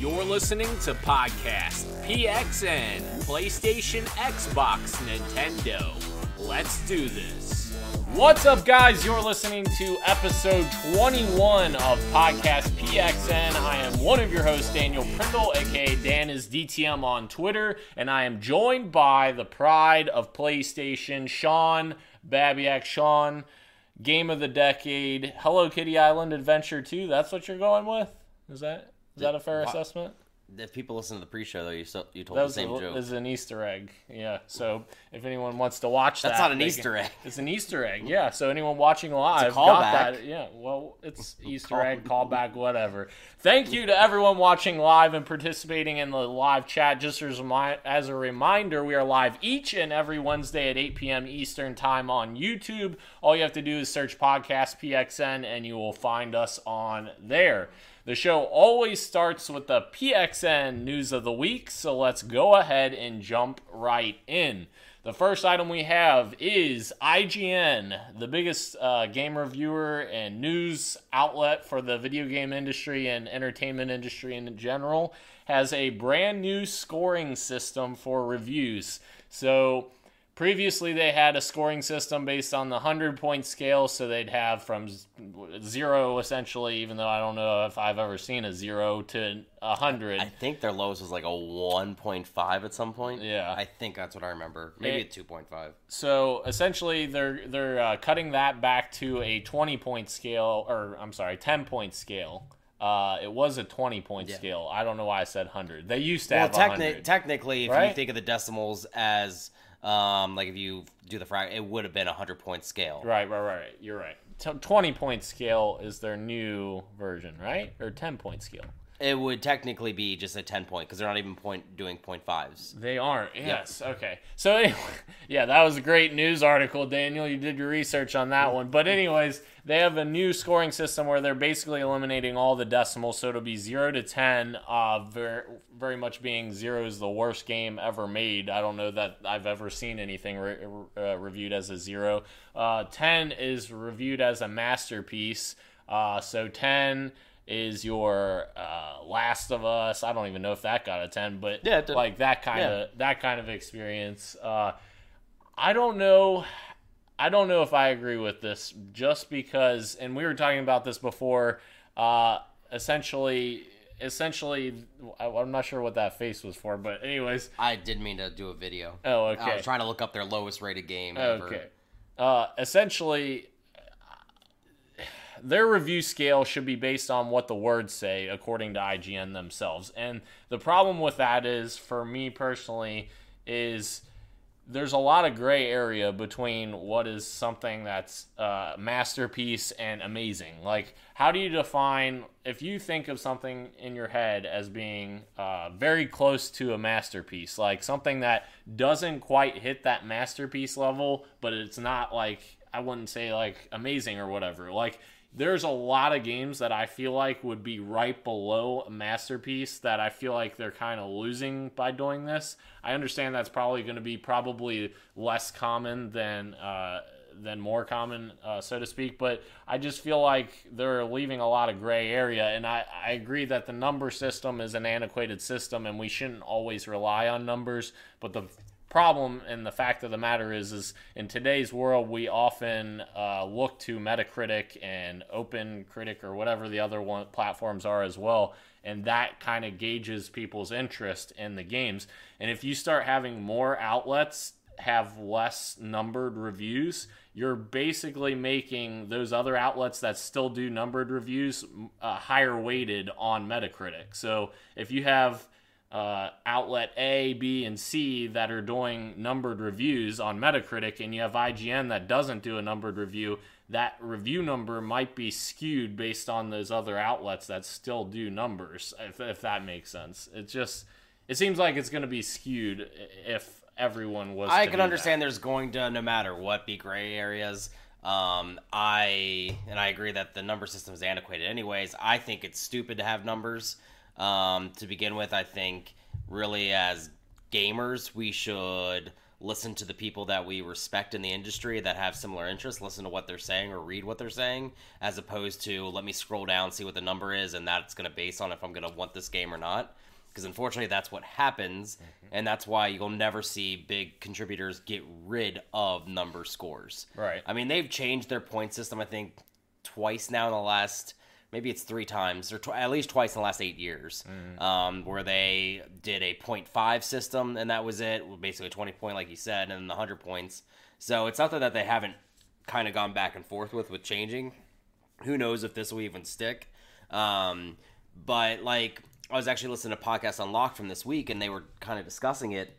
You're listening to Podcast PXN, PlayStation, Xbox, Nintendo. Let's do this. What's up, guys? You're listening to episode 21 of Podcast PXN. I am one of your hosts, Daniel Prindle, aka Dan is DTM on Twitter, and I am joined by the pride of PlayStation, Sean Babiak. Sean, game of the decade, Hello Kitty Island Adventure 2. That's what you're going with? Is that is that a fair Wha- assessment? If people listen to the pre-show, though, you so, you told That the same a, joke. is an Easter egg. Yeah. So if anyone wants to watch That's that, that's not an Easter can- egg. It's an Easter egg. Yeah. So anyone watching live got callback. that. Yeah. Well, it's Easter egg callback, whatever. Thank you to everyone watching live and participating in the live chat. Just as a, as a reminder, we are live each and every Wednesday at 8 p.m. Eastern time on YouTube. All you have to do is search podcast PXN and you will find us on there. The show always starts with the PXN news of the week, so let's go ahead and jump right in. The first item we have is IGN, the biggest uh, game reviewer and news outlet for the video game industry and entertainment industry in general, has a brand new scoring system for reviews. So, Previously, they had a scoring system based on the 100 point scale, so they'd have from zero essentially, even though I don't know if I've ever seen a zero to a 100. I think their lowest was like a 1.5 at some point. Yeah. I think that's what I remember. Maybe It- a 2.5. So essentially, they're they're uh, cutting that back to a 20 point scale, or I'm sorry, 10 point scale. Uh, it was a 20 point Yeah. scale. I don't know why I said 100. They used to Well, have techni- 100. technically, if you think of the decimals as um, like if you do the frac, it would have been a 100 point scale. Right, right, right. You're right. T- 20 point scale is their new version, right? Or 10 point scale. It would technically be just a 10 point because they're not even point doing point fives. They aren't. Yes. Okay. So anyway, yeah, that was a great news article, Daniel. You did your research on that one. But anyways, they have a new scoring system where they're basically eliminating all the decimals, so it'll be zero to ten. Uh, very, very much being zero is the worst game ever made. I don't know that I've ever seen anything re- uh, reviewed as a zero. Uh, ten is reviewed as a masterpiece. Uh, so ten is your uh, Last of Us. I don't even know if that got a ten, but Yeah, like that kind Yeah. of that kind of experience. Uh, I don't know. I don't know if I agree with this, just because, and we were talking about this before. Uh, essentially, essentially, I, I'm not sure what that face was for, but anyways. I didn't mean to do a video. Oh, okay. I was trying to look up their lowest rated game ever. Okay. Uh, essentially, their review scale should be based on what the words say, according to IGN themselves. And the problem with that is, for me personally, is there's a lot of gray area between what is something that's uh, masterpiece and amazing. Like, how do you define if you think of something in your head as being uh, very close to a masterpiece, like something that doesn't quite hit that masterpiece level, but it's not like I wouldn't say like amazing or whatever. Like, there's a lot of games that I feel like would be right below a masterpiece that I feel like they're kind of losing by doing this. I understand that's probably going to be probably less common than uh, than more common, uh, so to speak. But I just feel like they're leaving a lot of gray area, and I, I agree that the number system is an antiquated system, and we shouldn't always rely on numbers. But the problem and the fact of the matter is is in today's world we often uh, look to metacritic and open critic or whatever the other one platforms are as well and that kind of gauges people's interest in the games. And if you start having more outlets have less numbered reviews you're basically making those other outlets that still do numbered reviews uh, higher weighted on metacritic. So if you have uh, outlet A, B, and C that are doing numbered reviews on Metacritic, and you have IGN that doesn't do a numbered review, that review number might be skewed based on those other outlets that still do numbers, if, if that makes sense. It just it seems like it's going to be skewed if everyone was. I can understand there's going to, no matter what, be gray areas. Um, I and I agree that the number system is antiquated. Anyways, I think it's stupid to have numbers. Um, to begin with, I think really as gamers we should listen to the people that we respect in the industry that have similar interests, listen to what they're saying or read what they're saying, as opposed to let me scroll down, see what the number is, and that's going to base on if I'm going to want this game or not. Because unfortunately, that's what happens, and that's why you'll never see big contributors get rid of number scores. Right. I mean, they've changed their point system, I think, twice now in the last maybe it's three times or tw- at least twice in the last eight years. Um, where they did a 0.5 system and that was it basically 20 point like you said and then the 100 points. So it's something that they haven't kind of gone back and forth with with changing. Who knows if this will even stick? Um, but like i was actually listening to podcast unlocked from this week and they were kind of discussing it.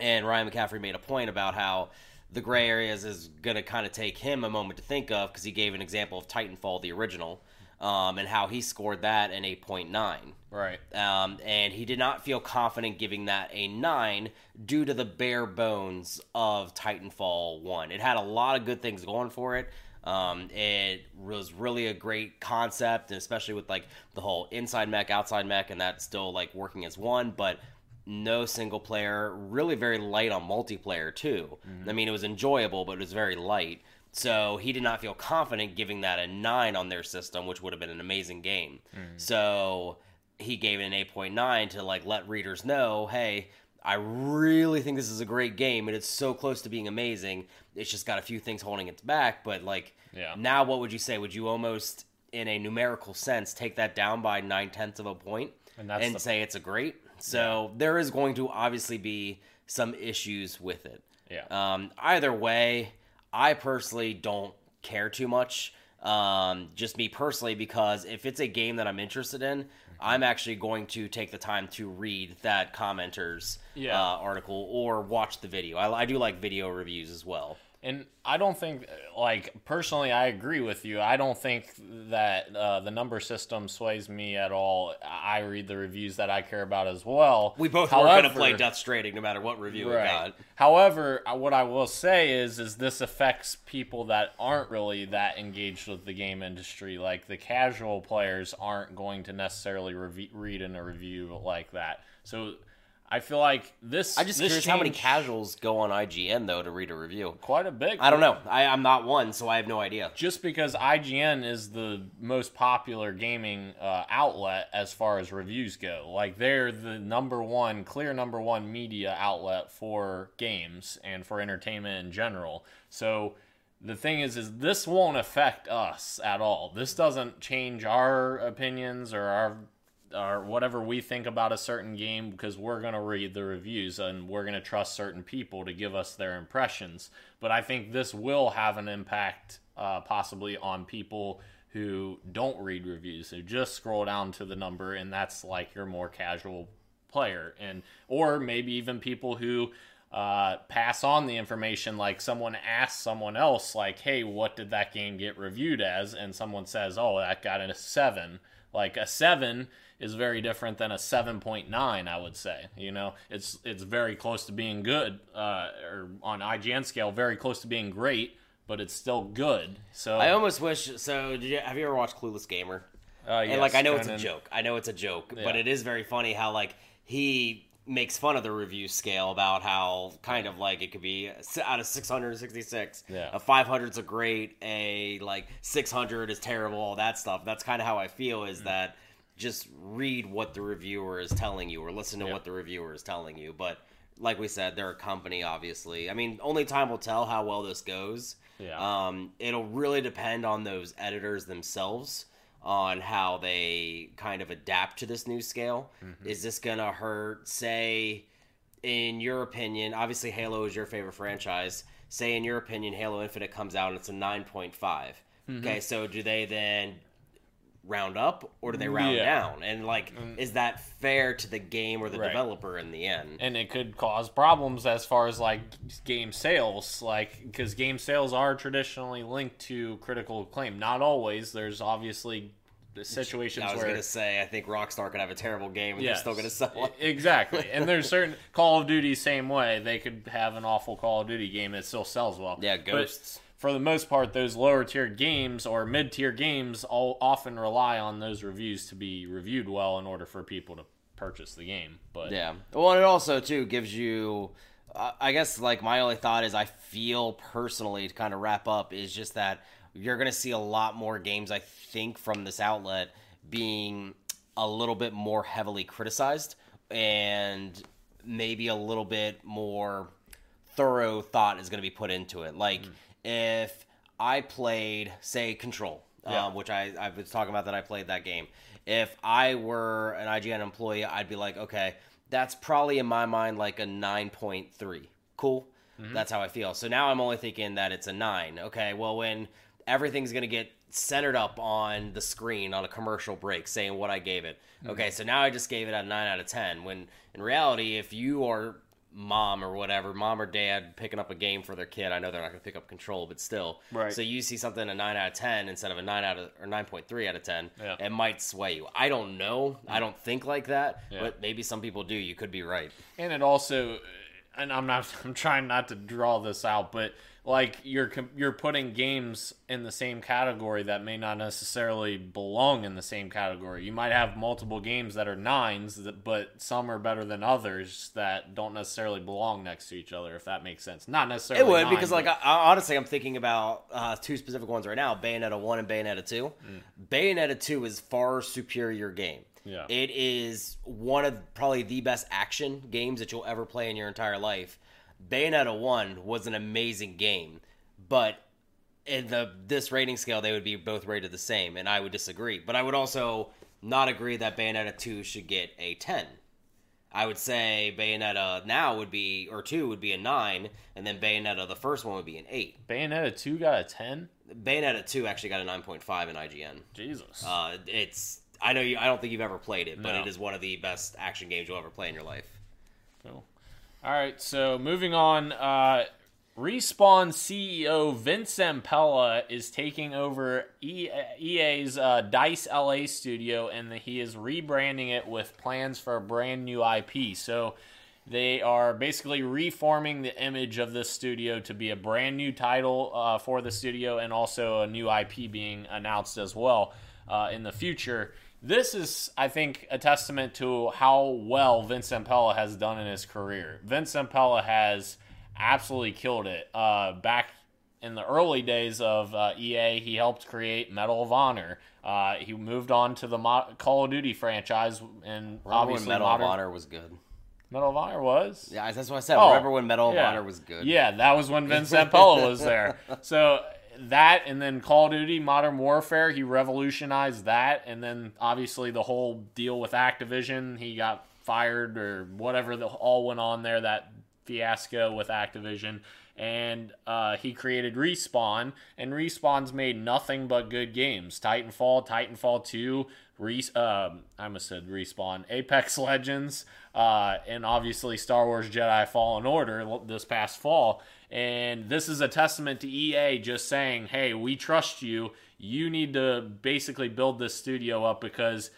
And Ryan McCaffrey made a point about how the gray areas is going to kind of take him a moment to think of because he gave an example of Titanfall, the original, um, and how he scored that an 8.9. Right. Um, and he did not feel confident giving that a 9 due to the bare bones of Titanfall 1. It had a lot of good things going for it. Um, it was really a great concept, especially with like the whole inside mech, outside mech, and that still like working as one, but no single player, really very light on multiplayer too. I mean, it was enjoyable, but it was very light. So he did not feel confident giving that a nine on their system, which would have been an amazing game. So he gave it an eight point nine to like let readers know, hey, I really think this is a great game, and it's so close to being amazing. It's just got a few things holding it back, but like Yeah. now, what would you say? Would you almost, in a numerical sense, take that down by nine tenths of a point And that's the- say it's a great? So there is going to obviously be some issues with it. Yeah. Um, either way, I personally don't care too much. Um, just me personally, because if it's a game that I'm interested in, I'm actually going to take the time to read that commenter's Yeah. uh, article or watch the video. I, I do like video reviews as well. And I don't think, like, personally, I agree with you. I don't think that uh, the number system sways me at all. I read the reviews that I care about as well. We both were going to play Death Stranding no matter what review it got. However, uh, what I will say is, is this affects people that aren't really that engaged with the game industry. Like the casual players aren't going to necessarily rev- read in a review like that. So I feel like this. I'm just this curious how many casuals go on IGN though to read a review. Quite a bit. I don't know. I, I'm not one, so I have no idea. just because IGN is the most popular gaming uh, outlet as far as reviews go. Like they're the number one, clear number one media outlet for games and for entertainment in general. So the thing is, is this won't affect us at all. This doesn't change our opinions or our or whatever we think about a certain game because we're going to read the reviews and we're going to trust certain people to give us their impressions. But I think this will have an impact uh, possibly on people who don't read reviews, who just scroll down to the number, and that's like your more casual player, and or maybe even people who uh, pass on the information like someone asks someone else like hey what did that game get reviewed as? And someone says oh that got a 7 like a 7 is very different than a 7.9 i would say you know it's it's very close to being good uh, or on ign scale very close to being great but it's still good so I almost wish. So, did you, have you ever watched Clueless Gamer? uh, and like, I know it's a joke. I know it's a joke, but it is very funny how like he makes fun of the review scale about how kind of like it could be out of 666 Yeah. a 500 is a great a like 600 is terrible all that stuff that's kind of how i feel is that just read what the reviewer is telling you or listen to Yeah. what the reviewer is telling you but like we said they're a company obviously i mean only time will tell how well this goes Yeah. um, it'll really depend on those editors themselves on how they kind of adapt to this new scale. Is this gonna hurt? Say, in your opinion, obviously Halo is your favorite franchise. Say, in your opinion, Halo Infinite comes out and it's a nine Okay, so do they then round up or do they round Yeah. down? And like, mm. is that fair to the game or the Right. developer in the end? and it could cause problems as far as like game sales like because game sales are traditionally linked to critical acclaim not always there's obviously situations where I was where gonna say, I think Rockstar could have a terrible game and Yes. they're still gonna sell it. Exactly and there's certain call of duty same way they could have an awful call of duty game that still sells well Yeah, But Ghosts. For the most part those lower tier games or mid tier games all often rely on those reviews to be reviewed well in order for people to purchase the game but Yeah. Well, and it also too gives you uh, I guess like my only thought is I feel personally to kind of wrap up is just that you're going to see a lot more games I think from this outlet being a little bit more heavily criticized and maybe a little bit more thorough thought is going to be put into it. Like mm. If I played say Control, yeah. um, which I I was talking about that I played that game. If I were an IGN employee, I'd be like, okay, that's probably in my mind like a 9.3. Cool. Mm-hmm. That's how I feel. So now I'm only thinking that it's a 9. Okay, well, when everything's going to get centered up on the screen on a commercial break saying what I gave it. Mm-hmm. Okay, so now I just gave it a 9 out of 10. When in reality, if you are mom or whatever, mom or dad picking up a game for their kid. I know they're not going to pick up control, but still. Right. So you see something a nine out of ten instead of a nine out of or nine point three out of ten. Yeah. It might sway you. I don't know. I don't think like that, yeah. but maybe some people do. You could be right. And it also, and I'm not. I'm trying not to draw this out, but like you're you're putting games in the same category that may not necessarily belong in the same category. You might have multiple games that are nines, but some are better than others that don't necessarily belong next to each other. If that makes sense, not necessarily. It would nine, because, like, I, honestly, I'm thinking about uh, two specific ones right now: Bayonetta one and Bayonetta two. Mm. Bayonetta two is far superior game. Yeah. It is one of probably the best action games that you'll ever play in your entire life Bayonetta 1 was an amazing game, but in the this rating scale they would be both rated the same and I would disagree. But I would also not agree that Bayonetta 2 should get a 10. I would say Bayonetta now would be or 2 would be a 9 and then Bayonetta the first one would be an 8. Bayonetta 2 got a 10? Bayonetta 2 actually got a 9.5 in IGN. Jesus. Uh, it's I know you I don't think you've ever played it, but no. it is one of the best action games you'll ever play in your life. Cool. All right, so moving on. Uh, Respawn CEO Vince Zampella is taking over EA's uh, Dice LA studio, and he is rebranding it with plans for a brand new IP. So they are basically reforming the image of this studio to be a brand new title uh, for the studio, and also a new IP being announced as well uh, in the future this is, I think, a testament to how well Vince Zampella has done in his career. Vince Zampella has absolutely killed it. Uh, back in the early days of uh, EA, he helped create Medal of Honor. Uh, he moved on to the Mo- Call of Duty franchise, and Remember obviously Medal modern... of Honor was good. Medal of Honor was. Yeah, that's what I said. Oh, Remember when Medal of yeah. Honor was good? Yeah, that was when Vince Zampella was there. So that and then Call of Duty Modern Warfare, he revolutionized that. And then obviously the whole deal with Activision, he got fired or whatever the, all went on there, that fiasco with Activision. And uh, he created Respawn, and Respawn's made nothing but good games. Titanfall, Titanfall 2, Re- uh, I almost said Respawn, Apex Legends, uh, and obviously Star Wars Jedi Fallen Order this past fall. And this is a testament to EA just saying, hey, we trust you. You need to basically build this studio up because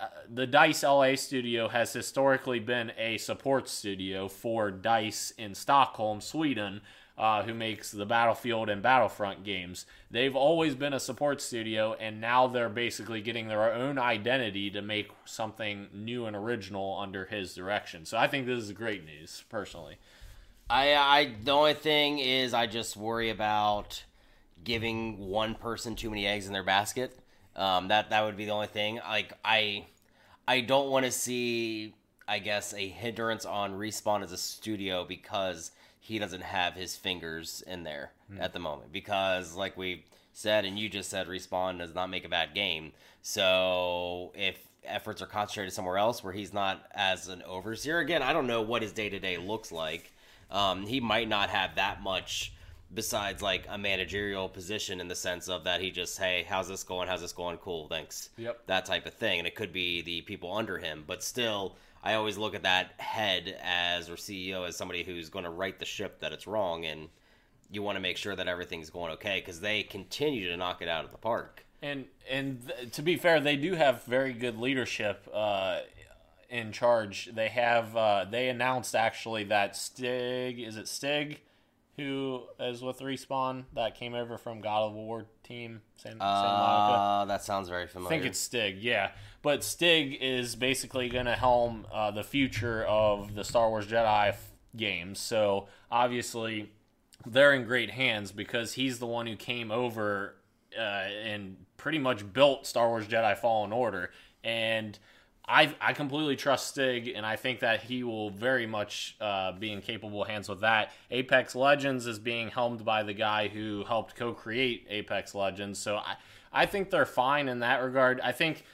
uh, the Dice LA studio has historically been a support studio for Dice in Stockholm, Sweden, uh, who makes the Battlefield and Battlefront games. They've always been a support studio, and now they're basically getting their own identity to make something new and original under his direction. So I think this is great news, personally. I, I the only thing is I just worry about giving one person too many eggs in their basket. Um, that that would be the only thing. Like I, I don't want to see, I guess, a hindrance on respawn as a studio because he doesn't have his fingers in there mm. at the moment. Because like we said, and you just said, respawn does not make a bad game. So if efforts are concentrated somewhere else where he's not as an overseer, again, I don't know what his day to day looks like. Um, he might not have that much besides like a managerial position in the sense of that he just hey how's this going? How's this going? Cool thanks. Yep. That type of thing and it could be the people under him but still i always look at that head as or ceo as somebody who's going to right the ship that it's wrong and you want to make sure that everything's going okay because they continue to knock it out of the park. And and th- to be fair they do have very good leadership uh, in charge. They have uh, they announced actually that Stig is it Stig who is with Respawn that came over from God of War team San, uh, That sounds very familiar. I think it's Stig, yeah. But Stig is basically going to helm uh, the future of the Star Wars Jedi games. So obviously, they're in great hands because he's the one who came over uh, and pretty much built Star Wars Jedi Fallen Order. And I I completely trust Stig, and I think that he will very much uh, be in capable hands with that. Apex Legends is being helmed by the guy who helped co-create Apex Legends, so I I think they're fine in that regard. I think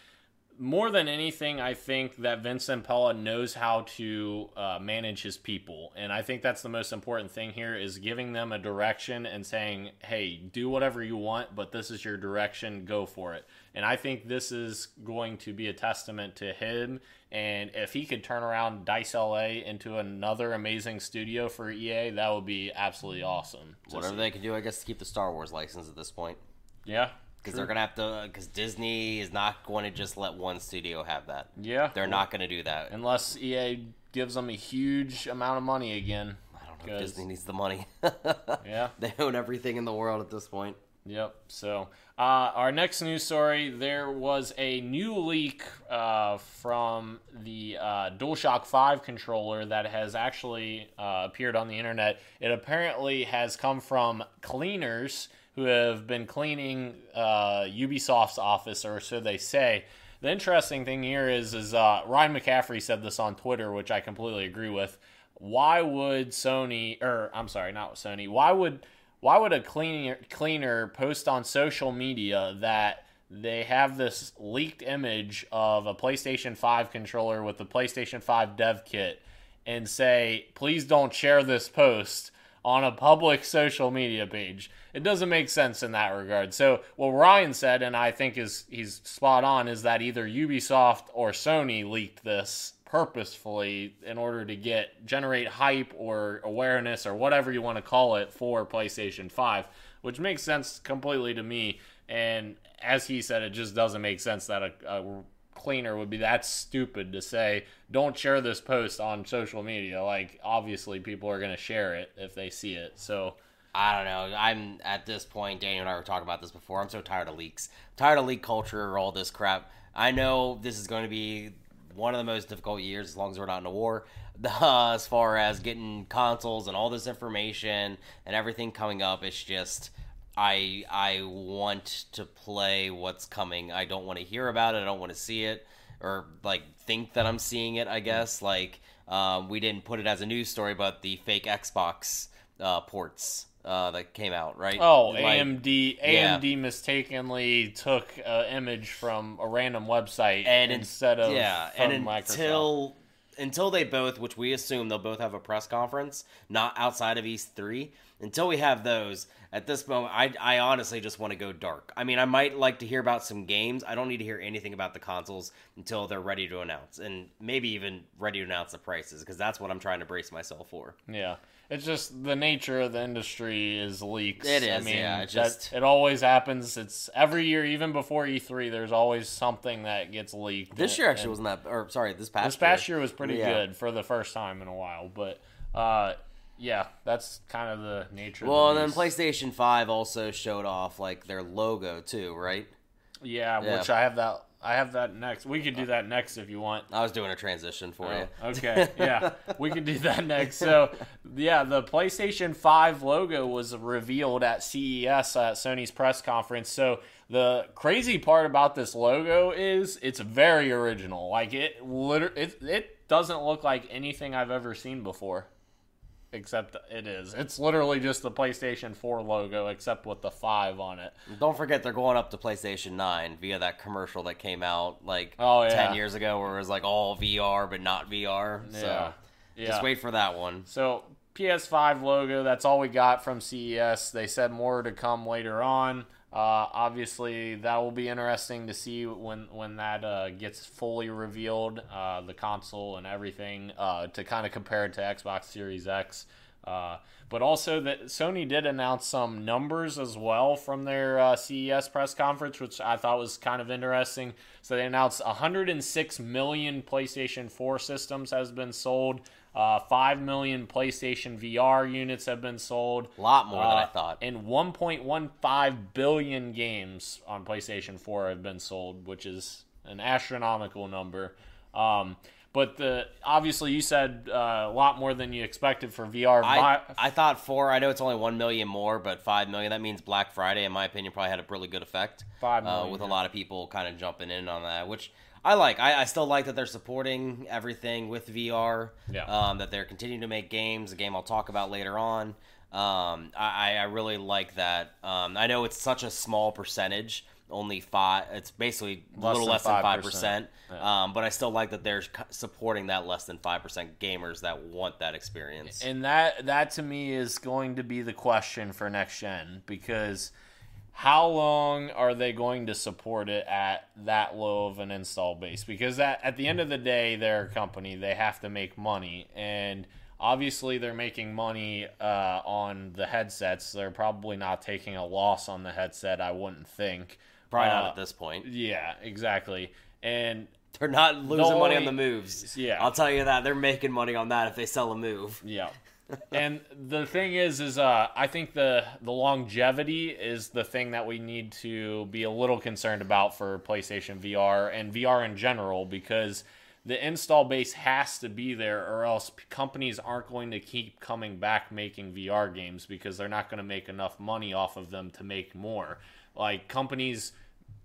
more than anything, I think that Vince Zampella knows how to uh, manage his people, and I think that's the most important thing here is giving them a direction and saying, "Hey, do whatever you want, but this is your direction. Go for it." And I think this is going to be a testament to him. And if he could turn around Dice LA into another amazing studio for EA, that would be absolutely awesome. Whatever see. they can do, I guess, to keep the Star Wars license at this point. yeah, Because they're gonna have to. Because Disney is not going to just let one studio have that. yeah, They're not going to do that. unless EA gives them a huge amount of money again. I don't know. if Disney needs the money. Yeah. they own everything in the world at this point. Yep. So, uh, our next news story there was a new leak uh, from the uh, DualShock 5 controller that has actually uh, appeared on the internet. It apparently has come from cleaners who have been cleaning uh, Ubisoft's office, or so they say. The interesting thing here is, is uh, Ryan McCaffrey said this on Twitter, which I completely agree with. Why would Sony, or I'm sorry, not Sony. Why would why would a cleaner cleaner post on social media that they have this leaked image of a PlayStation 5 controller with the PlayStation 5 dev kit and say, please don't share this post on a public social media page. It doesn't make sense in that regard. So what Ryan said, and I think is he's spot on, is that either Ubisoft or Sony leaked this purposefully in order to get generate hype or awareness or whatever you want to call it for PlayStation 5, which makes sense completely to me. And as he said, it just doesn't make sense that a, a cleaner would be that stupid to say, don't share this post on social media. Like, obviously, people are going to share it if they see it. So, I don't know. I'm at this point. Daniel and I were talking about this before. I'm so tired of leaks. tired of leak culture, or all this crap. I know this is going to be one of the most difficult years, as long as we're not in a war, uh, as far as getting consoles and all this information and everything coming up. It's just I I want to play what's coming. I don't want to hear about it. I don't want to see it or like think that I'm seeing it. I guess like um, we didn't put it as a news story, but the fake Xbox uh, ports uh, that came out, right? oh, Like, AMD yeah. AMD mistakenly took an image from a random website and instead of yeah, from and Microsoft. until until they both, which we assume they'll both have a press conference, not outside of E3. Until we have those, at this moment, I I honestly just want to go dark. I mean, I might like to hear about some games. I don't need to hear anything about the consoles until they're ready to announce, and maybe even ready to announce the prices, because that's what I'm trying to brace myself for. Yeah. It's just the nature of the industry is leaks. It I mean, yeah, it just- it always happens. It's every year, even before E3. There's always something that gets leaked. This year actually And wasn't that, or sorry, this past This past year was pretty Yeah. good for the first time in a while, but uh, yeah, that's kind of the nature. Well, and then. PlayStation Five also showed off like their logo too, right? Yeah, Yeah. which I have that. I have that next. We could do that next if you want. I was doing a transition for you. Oh, okay, yeah, we can do that next. So, yeah, the PlayStation 5 logo was revealed at CES at uh, Sony's press conference. So, the crazy part about this logo is it's very original. Like it, liter- it, it doesn't look like anything I've ever seen before. Except it is. It's literally just the PlayStation 4 logo, except with the five on it. Don't forget they're going up to PlayStation 9 via that commercial that came out like Oh, yeah. 10 years ago where it was like all VR but not VR. Yeah. So Yeah. just wait for that one. So PS5 logo. That's all we got from CES. They said more to come later on. Uh, obviously, that will be interesting to see when when that uh, gets fully revealed, uh, the console and everything, uh, to kind of compare it to Xbox Series X. Uh, but also that Sony did announce some numbers as well from their uh, CES press conference, which I thought was kind of interesting. So they announced 106 million PlayStation 4 systems has been sold. Uh, 5 million PlayStation VR units have been sold. A lot more than I Uh, thought. And 1.15 billion games on PlayStation 4 have been sold, which is an astronomical number. Um, But the obviously you said uh, a lot more than you expected for VR. I, I thought four. I know it's only one million more, but five million. That means Black Friday, in my opinion, probably had a really good effect. Five uh, with yeah. a lot of people kind of jumping in on that, which I like. I, I still like that they're supporting everything with VR. Yeah. Um, that they're continuing to make games. A game I'll talk about later on. Um, I, I really like that. Um, I know it's such a small percentage. Only five. It's basically a little than less than 5%. five percent. Yeah. Um, but I still like that they're supporting that less than five percent gamers that want that experience. And that that to me is going to be the question for next gen because how long are they going to support it at that low of an install base? Because that at the end of the day, they're a company; they have to make money, and obviously they're making money uh, on the headsets. They're probably not taking a loss on the headset. I wouldn't think. Probably Uh, not at this point. Yeah, exactly. And They're not losing money on the moves. Yeah. I'll tell you that they're making money on that if they sell a move. Yeah. And the thing is is uh I think the the longevity is the thing that we need to be a little concerned about for PlayStation VR and VR in general because the install base has to be there or else companies aren't going to keep coming back making VR games because they're not going to make enough money off of them to make more. Like companies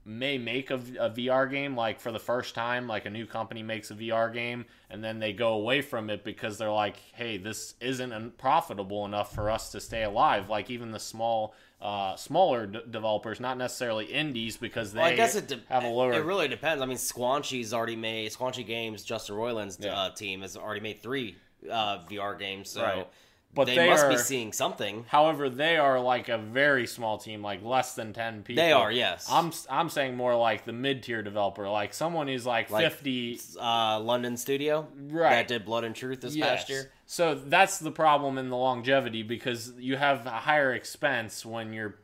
may make a, a VR game like for the first time, like a new company makes a VR game, and then they go away from it because they're like, hey, this isn't profitable enough for us to stay alive. Like even the small, uh, smaller d- developers, not necessarily indies, because they Well, I guess it de- have a lower. It really depends. I mean, Squanchy's already made Squanchy Games. Justin Roiland's Yeah. uh, team has already made three uh, VR games. So Right. But they, they must be seeing something. However, they are like a very small team, like less than ten people. They are, yes. I'm I'm saying more like the mid tier developer, like someone who's like, Like, fifty. Uh, London studio Right. that did Blood and Truth this past year. So that's the problem in the longevity because you have a higher expense when you're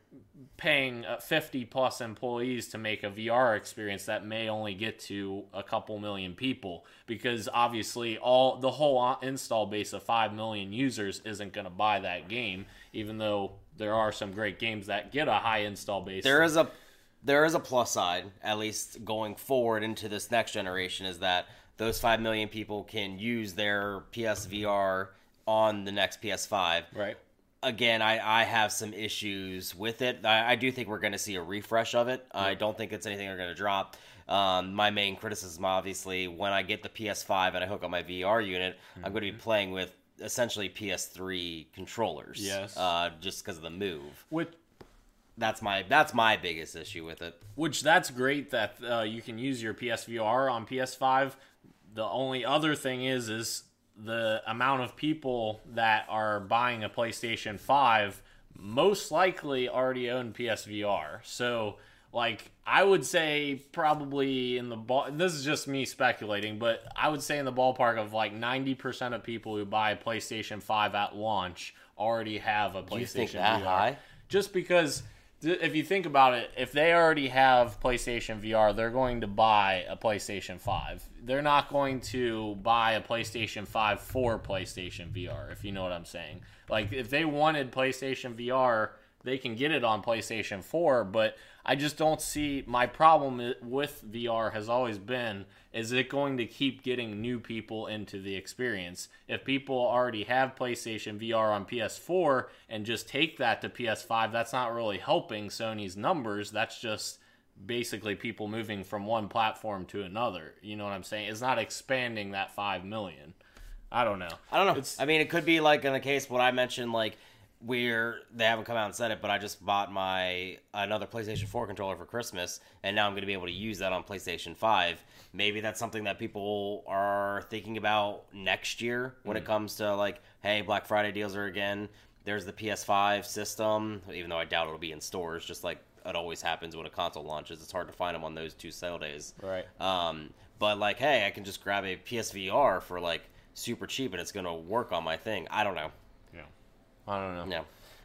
paying uh, 50 plus employees to make a VR experience that may only get to a couple million people because obviously all the whole uh, install base of 5 million users isn't going to buy that game even though there are some great games that get a high install base. There is a there is a plus side, at least going forward into this next generation, is that those five million people can use their PSVR on the next PS5. right. Again, I, I have some issues with it. I, I do think we're going to see a refresh of it. I don't think it's anything they're going to drop. Um, my main criticism, obviously, when I get the PS5 and I hook up my VR unit, I'm going to be playing with essentially PS3 controllers. Yes. Uh, just because of the move. Which That's my that's my biggest issue with it. Which that's great that uh, you can use your PSVR on PS5. The only other thing is is the amount of people that are buying a PlayStation 5 most likely already own PSVR. So like I would say probably in the ball this is just me speculating, but I would say in the ballpark of like 90% of people who buy a PlayStation 5 at launch already have a PlayStation Do you think that VR high? just because if you think about it, if they already have PlayStation VR, they're going to buy a PlayStation 5. They're not going to buy a PlayStation 5 for PlayStation VR, if you know what I'm saying. Like, if they wanted PlayStation VR, they can get it on PlayStation 4, but I just don't see my problem with VR has always been is it going to keep getting new people into the experience? If people already have PlayStation VR on PS4 and just take that to PS5, that's not really helping Sony's numbers. That's just basically people moving from one platform to another. You know what I'm saying? It's not expanding that 5 million. I don't know. I don't know. It's- I mean, it could be like in the case what I mentioned, like where they haven't come out and said it, but I just bought my another PlayStation 4 controller for Christmas, and now I'm going to be able to use that on PlayStation 5. Maybe that's something that people are thinking about next year when it comes to like, hey, Black Friday deals are again. There's the PS5 system, even though I doubt it'll be in stores, just like it always happens when a console launches. It's hard to find them on those two sale days. Right. Um, but like, hey, I can just grab a PSVR for like super cheap and it's gonna work on my thing. I don't know. Yeah. I don't know.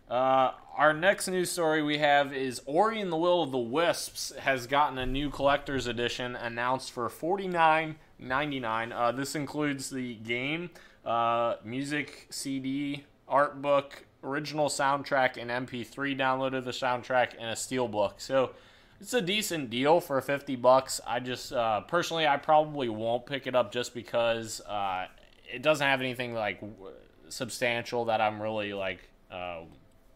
No. Uh, our next news story we have is Ori and the Will of the Wisps has gotten a new collector's edition announced for forty nine ninety nine. Uh, this includes the game, uh, music CD, art book, original soundtrack, and MP3 download of the soundtrack, and a steelbook. So, it's a decent deal for 50 bucks. I just uh, personally I probably won't pick it up just because uh, it doesn't have anything like w- substantial that I'm really like uh,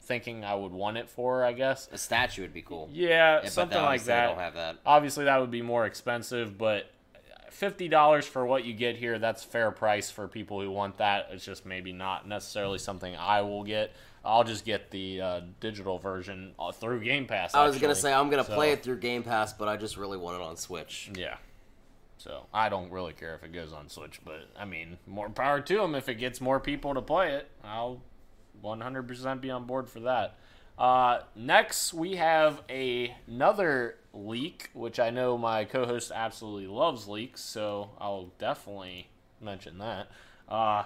thinking I would want it for, I guess. A statue would be cool. Yeah, but something like that. Don't have that. Obviously, that would be more expensive, but fifty dollars for what you get here, that's fair price for people who want that. It's just maybe not necessarily something I will get. I'll just get the uh, digital version uh, through Game Pass. I was gonna say I'm gonna So, play it through Game Pass, but I just really want it on Switch. Yeah. So I don't really care if it goes on Switch, but I mean, more power to them. If it gets more people to play it, I'll 100% be on board for that. Uh, next, we have a, another leak, which I know my co-host absolutely loves leaks, so I'll definitely mention that. Uh,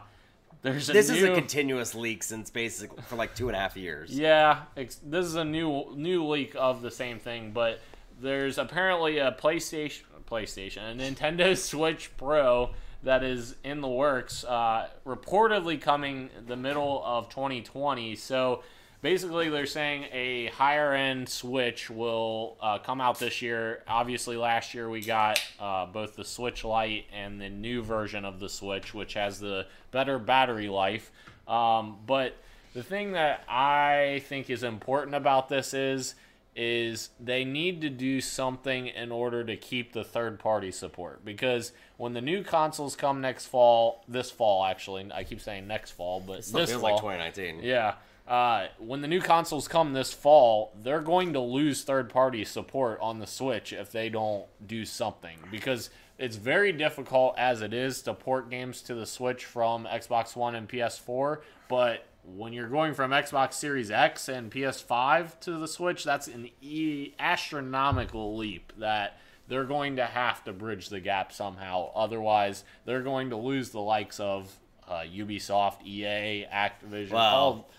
there's a This new, is a continuous leak since basically for like two and a half years. yeah, this is a new new leak of the same thing, but there's apparently a PlayStation, PlayStation, a Nintendo Switch Pro that is in the works, uh, reportedly coming the middle of 2020. So basically, they're saying a higher end Switch will uh, come out this year. Obviously, last year we got uh, both the Switch Lite and the new version of the Switch, which has the better battery life. Um, but the thing that I think is important about this is is they need to do something in order to keep the third party support because when the new consoles come next fall, this fall actually, I keep saying next fall, but this feels fall, like 2019. yeah. Uh, when the new consoles come this fall, they're going to lose third party support on the Switch if they don't do something because it's very difficult as it is to port games to the Switch from Xbox One and PS4. But when you're going from Xbox Series X and PS5 to the Switch, that's an e- astronomical leap that they're going to have to bridge the gap somehow. Otherwise, they're going to lose the likes of uh, Ubisoft, EA, Activision. Well, all-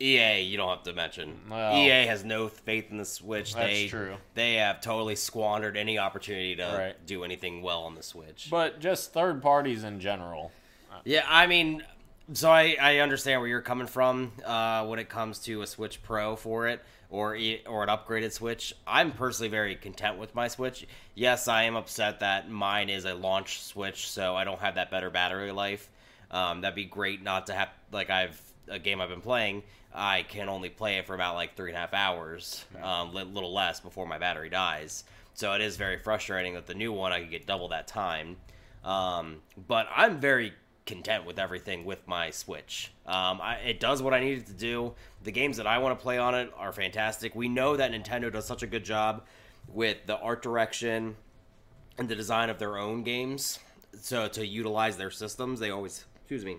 EA, you don't have to mention. Well- EA has no faith in the Switch. That's they, true. They have totally squandered any opportunity to Right. do anything well on the Switch. but just third parties in general. Yeah, I mean, so I, I understand where you're coming from uh, when it comes to a Switch Pro for it or or an upgraded Switch. I'm personally very content with my Switch. Yes, I am upset that mine is a launch Switch, so I don't have that better battery life. Um, that'd be great not to have like I've a game I've been playing. I can only play it for about like three and a half hours, um, li- little less before my battery dies. So it is very frustrating that the new one I could get double that time. Um, but I'm very content with everything with my Switch. Um, I, it does what I needed to do. The games that I want to play on it are fantastic. We know that Nintendo does such a good job with the art direction and the design of their own games. So to utilize their systems, they always, excuse me,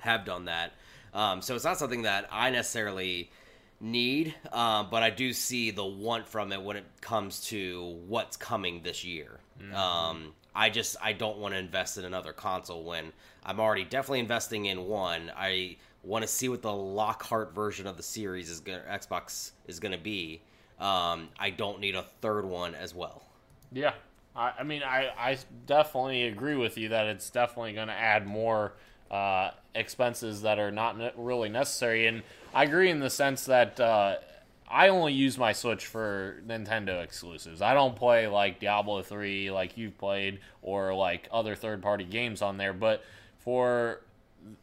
have done that. Um, so it's not something that I necessarily need, uh, but I do see the want from it when it comes to what's coming this year. Um, I just I don't want to invest in another console when I'm already definitely investing in one. I want to see what the Lockhart version of the series is going Xbox is going to be. Um, I don't need a third one as well. Yeah, I, I mean, I, I definitely agree with you that it's definitely going to add more uh, expenses that are not ne- really necessary. And I agree in the sense that uh, I only use my Switch for Nintendo exclusives. I don't play like Diablo 3 like you've played or like other third party games on there. But for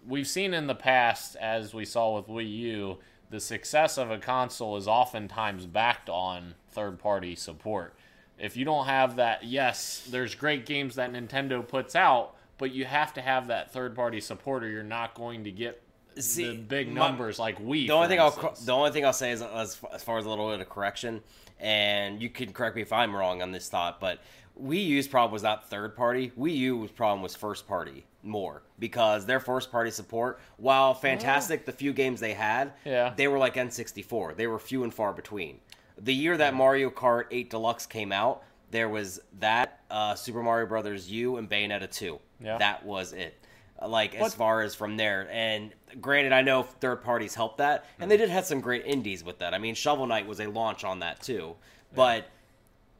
we've seen in the past, as we saw with Wii U, the success of a console is oftentimes backed on third party support. If you don't have that, yes, there's great games that Nintendo puts out, but you have to have that third party support or you're not going to get See, the big my- numbers like we. The only thing I'll the only thing I'll say is as, as far as a little bit of correction, and you can correct me if I'm wrong on this thought, but Wii U's problem was not third party. Wii U's problem was first party more because their first party support, while fantastic, the few games they had, Yeah. they were like N64. They were few and far between. The year that Mario Kart 8 Deluxe came out, there was that uh, Super Mario Brothers U and Bayonetta 2. Yeah. That was it. Like as What- far as from there, and granted, I know third parties helped that, and they mm-hmm. did have some great indies with that. I mean, Shovel Knight was a launch on that too, but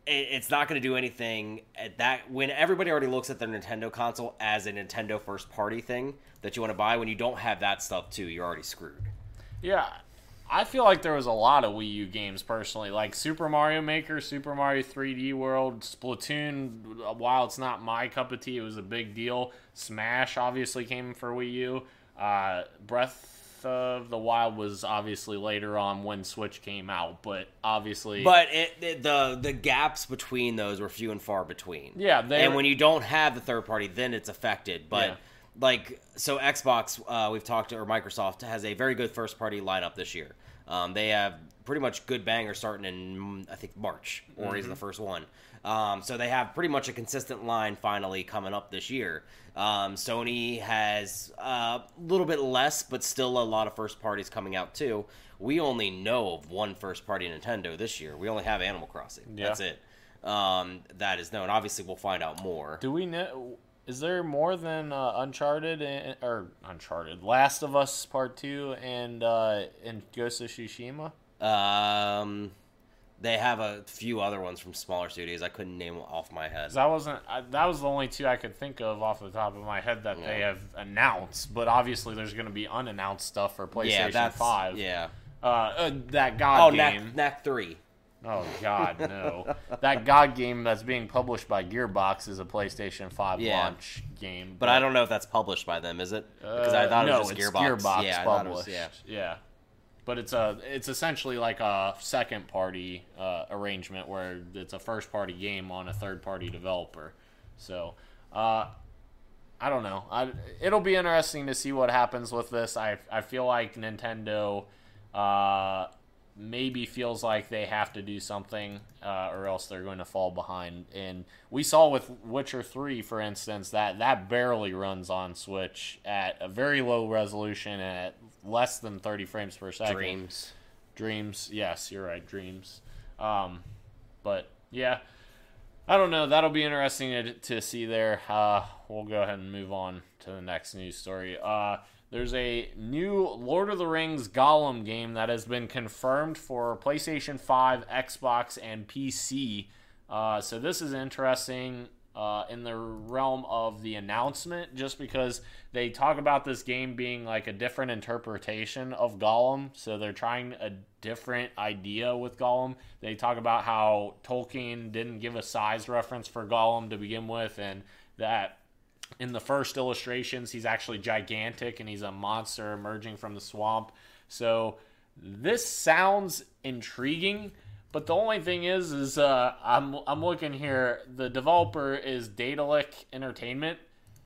it, it's not going to do anything at that when everybody already looks at their Nintendo console as a Nintendo first party thing that you want to buy. When you don't have that stuff too, you're already screwed. Yeah, I feel like there was a lot of Wii U games personally, like Super Mario Maker, Super Mario 3D World, Splatoon. While it's not my cup of tea, it was a big deal. Smash obviously came for Wii U. Uh, Breath of the Wild was obviously later on when Switch came out, but obviously, But it, it- the the gaps between those were few and far between. Yeah, and when you don't have the third party, then it's affected. But Yeah. Like so, Xbox, uh, we've talked to, or Microsoft has a very good first party lineup this year. Um, they have pretty much good bangers starting in I think March. Ori is Mm-hmm. the first one. Um, so they have pretty much a consistent line finally coming up this year. Um, Sony has a little bit less, but still a lot of first parties coming out too. We only know of one first party Nintendo this year. We only have Animal Crossing. Yeah. That's it. Um, that is known. Obviously, we'll find out more. do we know? Is there more than uh, Uncharted and, or Uncharted, Last of Us Part Two, and uh, and Ghost of Tsushima? Um, they have a few other ones from smaller studios. I couldn't name off my head. that wasn't I, that was the only two I could think of off the top of my head that they have announced. But obviously, there's going to be unannounced stuff for PlayStation yeah, that's Five. Yeah. Uh, uh, that God Oh, game. Knack, Knack Three. Oh God, no! that God game that's being published by Gearbox is a PlayStation Five Yeah. launch game. But I don't know if that's published by them, is it? Because Uh, I thought no, it was just it's Gearbox. Gearbox yeah, it was- published. yeah. yeah. But it's a it's essentially like a second party uh, arrangement where it's a first party game on a third party developer. So uh, I don't know. I, it'll be interesting to see what happens with this. I I feel like Nintendo uh, maybe feels like they have to do something, uh, or else they're going to fall behind. And we saw with Witcher Three, for instance, that that barely runs on Switch at a very low resolution at less than 30 frames per second. Dreams. Dreams, yes, you're right, Dreams. Um, but yeah, I don't know. That'll be interesting to, to see there. Uh, we'll go ahead and move on to the next news story. Uh, there's a new Lord of the Rings Gollum game that has been confirmed for PlayStation 5, Xbox, and PC. Uh, so this is interesting uh, in the realm of the announcement, just because they talk about this game being like a different interpretation of Gollum. So they're trying a different idea with Gollum. They talk about how Tolkien didn't give a size reference for Gollum to begin with, and that in the first illustrations he's actually gigantic and he's a monster emerging from the swamp. So this sounds intriguing. But the only thing is, is uh, I'm I'm looking here. The developer is Daedalic Entertainment,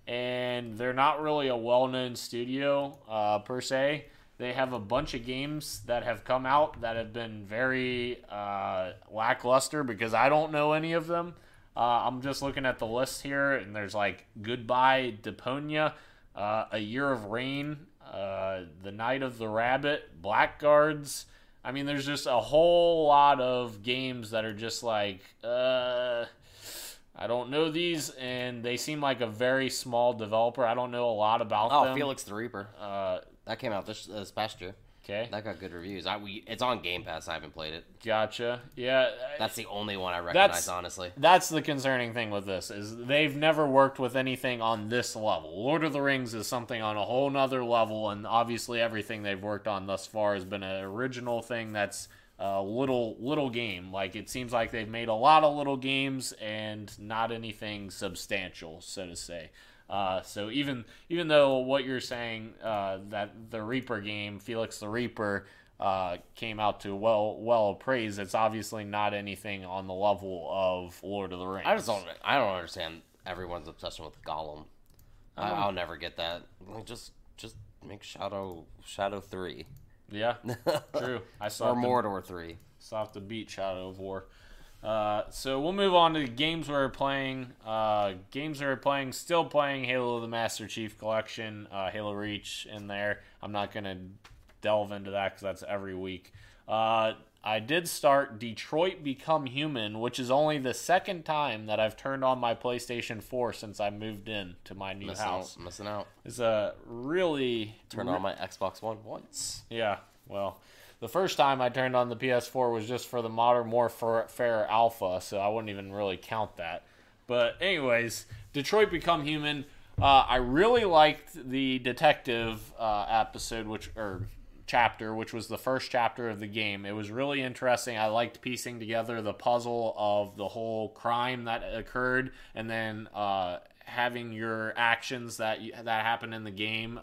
and they're not really a well-known studio uh, per se. They have a bunch of games that have come out that have been very uh, lackluster because I don't know any of them. Uh, I'm just looking at the list here, and there's like Goodbye Deponia, uh, A Year of Rain, uh, The Night of the Rabbit, Blackguards. I mean, there's just a whole lot of games that are just like, uh, I don't know these, and they seem like a very small developer. I don't know a lot about them. Oh, them. Felix the Reaper. Uh, That came out this, this past year. Okay, That got good reviews. I we it's on Game Pass. I haven't played it. gotcha. Yeah, That's the only one I recognize, That's- honestly. that's the concerning thing with this is they've never worked with anything on this level. Lord of the Rings is something on a whole nother level, and obviously everything they've worked on thus far has been an original thing that's a little little game. Like it seems like they've made a lot of little games and not anything substantial, so to say. Uh, so even even though what you're saying uh, that the Reaper game, Felix the Reaper, uh, came out to well well praise, it's obviously not anything on the level of Lord of the Rings. I just don't. I don't understand everyone's obsession with Gollum. I, I'll never get that. Like, just just make Shadow Shadow three Yeah, true. I saw or Mordor three. Still have to beat Shadow of War. Uh, so we'll move on to the games we're playing. Uh, games we're playing, still playing Halo the Master Chief Collection, uh, Halo Reach in there. I'm not going to delve into that because that's every week. Uh, I did start Detroit Become Human, which is only the second time that I've turned on my PlayStation 4 since I moved in to my new Missing house. out. Missing out. It's a really Turned on my Xbox One once. yeah, well, the first time I turned on the PS4 was just for the Modern Warfare Alpha, so I wouldn't even really count that. But anyways, Detroit Become Human. Uh, I really liked the detective uh, episode, which or chapter, which was the first chapter of the game. It was really interesting. I liked piecing together the puzzle of the whole crime that occurred, and then uh, having your actions that that happen in the game.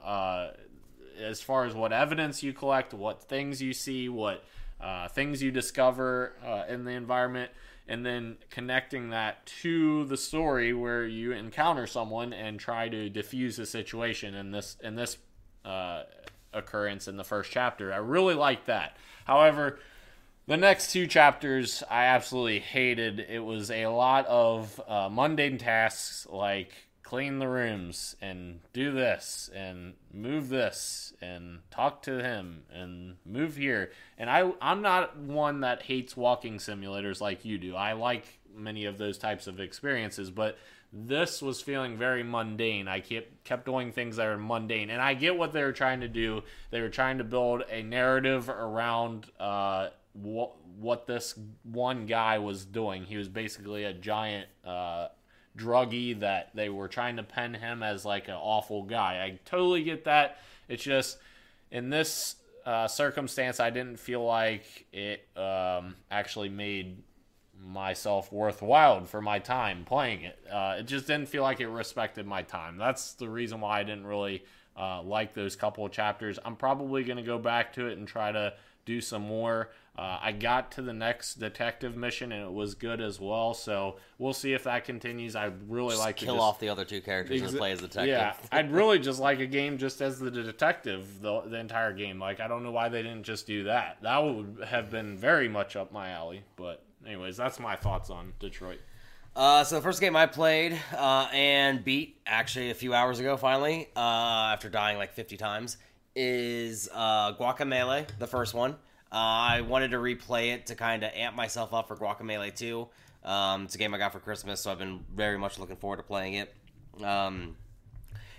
As far as what evidence you collect, what things you see, what uh, things you discover uh, in the environment, and then connecting that to the story where you encounter someone and try to diffuse the situation in this in this uh, occurrence in the first chapter. I really like that. However, the next two chapters I absolutely hated. It was a lot of uh, mundane tasks like clean the rooms and do this and move this and talk to him and move here. And I I'm not one that hates walking simulators like you do. I like many of those types of experiences, but this was feeling very mundane. I kept kept doing things that are mundane, and I get what they were trying to do. They were trying to build a narrative around uh, what what this one guy was doing. He was basically a giant uh, druggy that they were trying to pen him as like an awful guy. I totally get that. It's just in this uh, circumstance, I didn't feel like it um, actually made myself worthwhile for my time playing it. Uh, it just didn't feel like it respected my time. That's the reason why I didn't really uh, like those couple of chapters. I'm probably going to go back to it and try to do some more. Uh, I got to the next detective mission and it was good as well. So we'll see if that continues. I really just like kill to just, off the other two characters and play as the detective. Yeah, I'd really just like a game just as the detective the, the entire game. Like I don't know why they didn't just do that. That would have been very much up my alley. But anyways, that's my thoughts on Detroit. Uh, so the first game I played uh, and beat actually a few hours ago, finally, uh, after dying like 50 times, is uh, Guacamelee, the first one. Uh, I wanted to replay it to kind of amp myself up for Guacamelee 2. Um, it's a game I got for Christmas, so I've been very much looking forward to playing it. Um,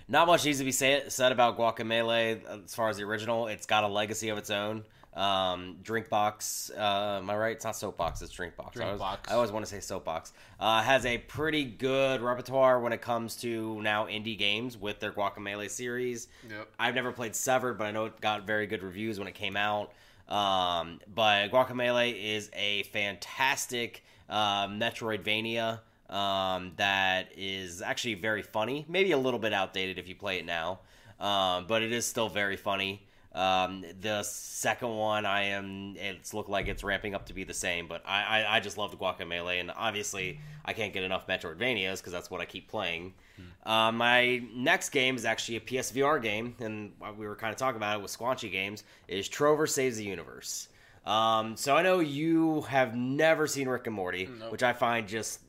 not much needs to be say, said about Guacamelee as far as the original. It's got a legacy of its own. Um, Drinkbox, uh, am I right? It's not Soapbox, it's Drinkbox. I, always, Drinkbox. I always want to say Soapbox. Uh, has a pretty good repertoire when it comes to now indie games with their Guacamelee series. Yep. I've never played Severed, but I know it got very good reviews when it came out. Um, but Guacamelee is a fantastic uh, Metroidvania um, that is actually very funny. Maybe a little bit outdated if you play it now, um, but it is still very funny. Um, the second one, I am. It's looked like it's ramping up to be the same, but I, I, I just loved the Guacamelee, and obviously I can't get enough Metroidvanias because that's what I keep playing. Uh, my next game is actually a PSVR game, and we were kind of talking about it with Squanchy Games. Is Trover Saves the Universe? Um, so I know you have never seen Rick and Morty, Nope. which I find just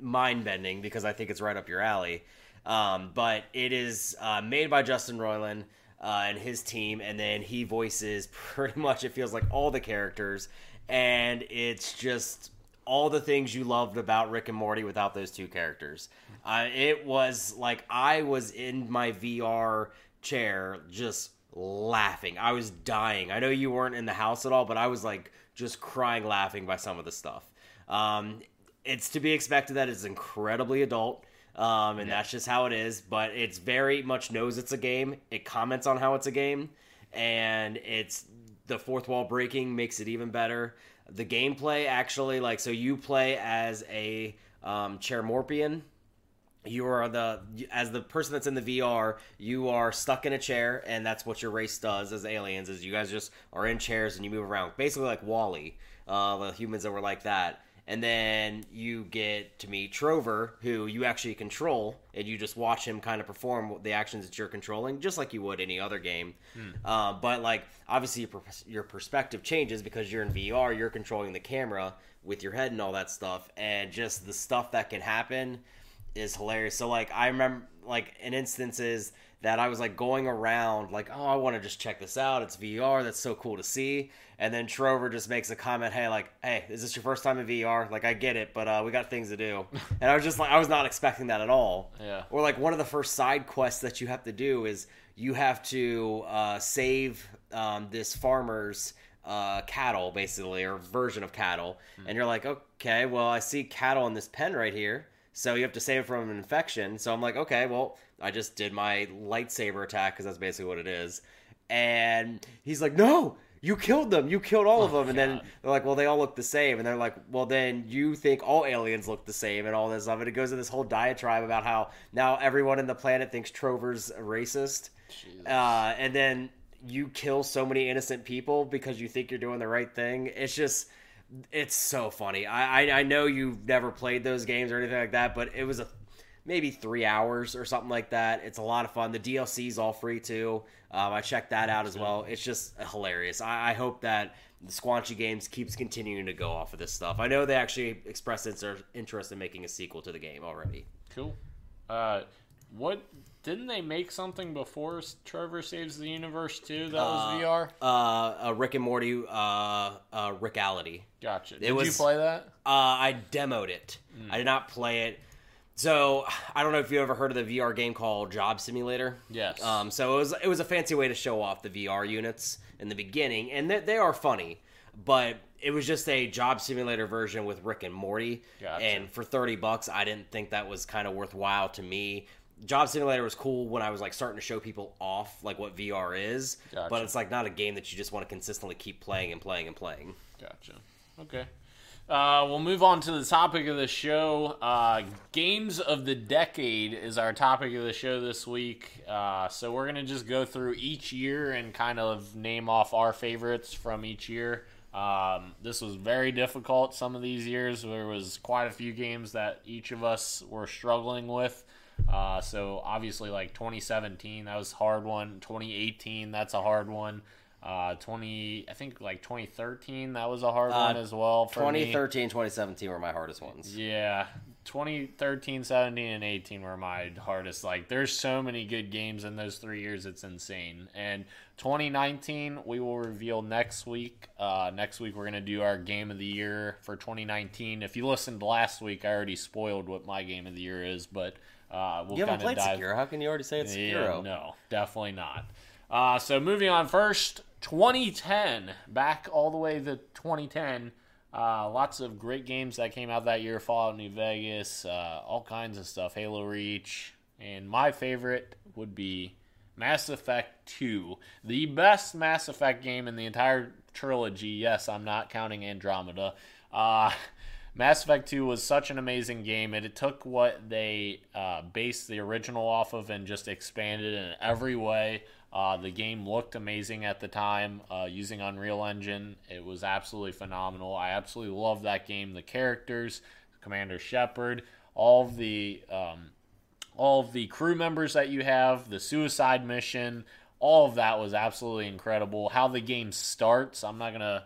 mind bending because I think it's right up your alley. Um, but it is uh, made by Justin Roiland uh, and his team, and then he voices pretty much it feels like all the characters, and it's just all the things you loved about Rick and Morty without those two characters. Uh, it was like I was in my VR chair just laughing. I was dying. I know you weren't in the house at all, but I was like just crying laughing by some of the stuff. Um, it's to be expected that it's incredibly adult. Um, and that's just how it is, but it's very much knows it's a game. It comments on how it's a game, and it's the fourth wall breaking makes it even better. The gameplay actually, like, so you play as a um, Chairorpian, you are the as the person that's in the VR, you are stuck in a chair, and that's what your race does as aliens. Is you guys just are in chairs and you move around, basically like WALL-E, uh, the humans that were like that. And then you get to meet Trover, who you actually control, and you just watch him kind of perform the actions that you're controlling, just like you would any other game. Uh, but like obviously your, your perspective changes because you're in VR, you're controlling the camera with your head and all that stuff, and just the stuff that can happen is hilarious. So like I remember like in instances that I was like going around like oh I want to just check this out. It's VR. That's so cool to see. And then Trover just makes a comment, "Hey, like, hey, is this your first time in VR? Like, I get it, but uh, we got things to do." And I was just like, I was not expecting that at all. Yeah. Or like one of the first side quests that you have to do is you have to uh, save um, this farmer's uh, cattle, basically, or version of cattle. And you're like, okay, well, I see cattle in this pen right here. So you have to save it from an infection. So I'm like, okay, well, I just did my lightsaber attack because that's basically what it is. and he's like, "No, you killed them. You killed all of Oh, them." And then they're like, "Well, they all look the same." And they're like, "Well, then you think all aliens look the same and all this stuff." And it goes into this whole diatribe about how now everyone in the planet thinks Trover's racist, uh, and then you kill so many innocent people because you think you're doing the right thing. It's just. It's so funny. I, I I know you've never played those games or anything like that, but it was a maybe three hours or something like that. It's a lot of fun. The DLC is all free too. Um, I checked that out as well. It's just hilarious. I, I hope that the Squanchy Games keeps continuing to go off of this stuff. I know they actually expressed inter- interest in making a sequel to the game already. Cool. Uh, what didn't they make something before Trover Saves the Universe too? That was VR. Uh, uh, Rick and Morty, uh, uh, Rickality. Gotcha. Did you was- play that? Uh, I demoed it. I did not play it. So I don't know if you ever heard of the VR game called Job Simulator. Yes. Um, so it was it was a fancy way to show off the VR units in the beginning, and they, they are funny, but it was just a job simulator version with Rick and Morty. Gotcha. And for thirty bucks, I didn't think that was kind of worthwhile to me. Job Simulator was cool when I was like starting to show people off like what VR is, Gotcha. but it's like not a game that you just want to consistently keep playing and playing and playing. Gotcha. Okay. Uh, we'll move on to the topic of the show. Uh, games of the decade is our topic of the show this week. Uh, so we're gonna just go through each year and kind of name off our favorites from each year. Um, this was very difficult. Some of these years there was quite a few games that each of us were struggling with. Uh, so obviously, like 2017, that was a hard one. 2018, that's a hard one. Uh, 20, I think like 2013, that was a hard one as well. For me. 2013, 2017 were my hardest ones. Yeah, 2013, 17, and 18 were my hardest. Like, there's so many good games in those three years, it's insane. And 2019, we will reveal next week. Uh, next week, we're going to do our game of the year for 2019. If you listened last week, I already spoiled what my game of the year is, but uh, we'll You haven't played dive. Sekiro. How can you already say it's Yeah, Sekiro? no, definitely not. Uh, so moving on first, 2010, back all the way to 2010. Uh, lots of great games that came out that year: Fallout New Vegas, uh, all kinds of stuff, Halo Reach, and my favorite would be Mass Effect 2, the best Mass Effect game in the entire trilogy. Yes, I'm not counting Andromeda. Uh, Mass Effect 2 was such an amazing game, and it took what they uh, based the original off of and just expanded in every way. Uh, the game looked amazing at the time uh, using Unreal Engine. It was absolutely phenomenal. I absolutely love that game. The characters, Commander Shepard, all of the um, all of the crew members that you have, the suicide mission, all of that was absolutely incredible. How the game starts, I'm not gonna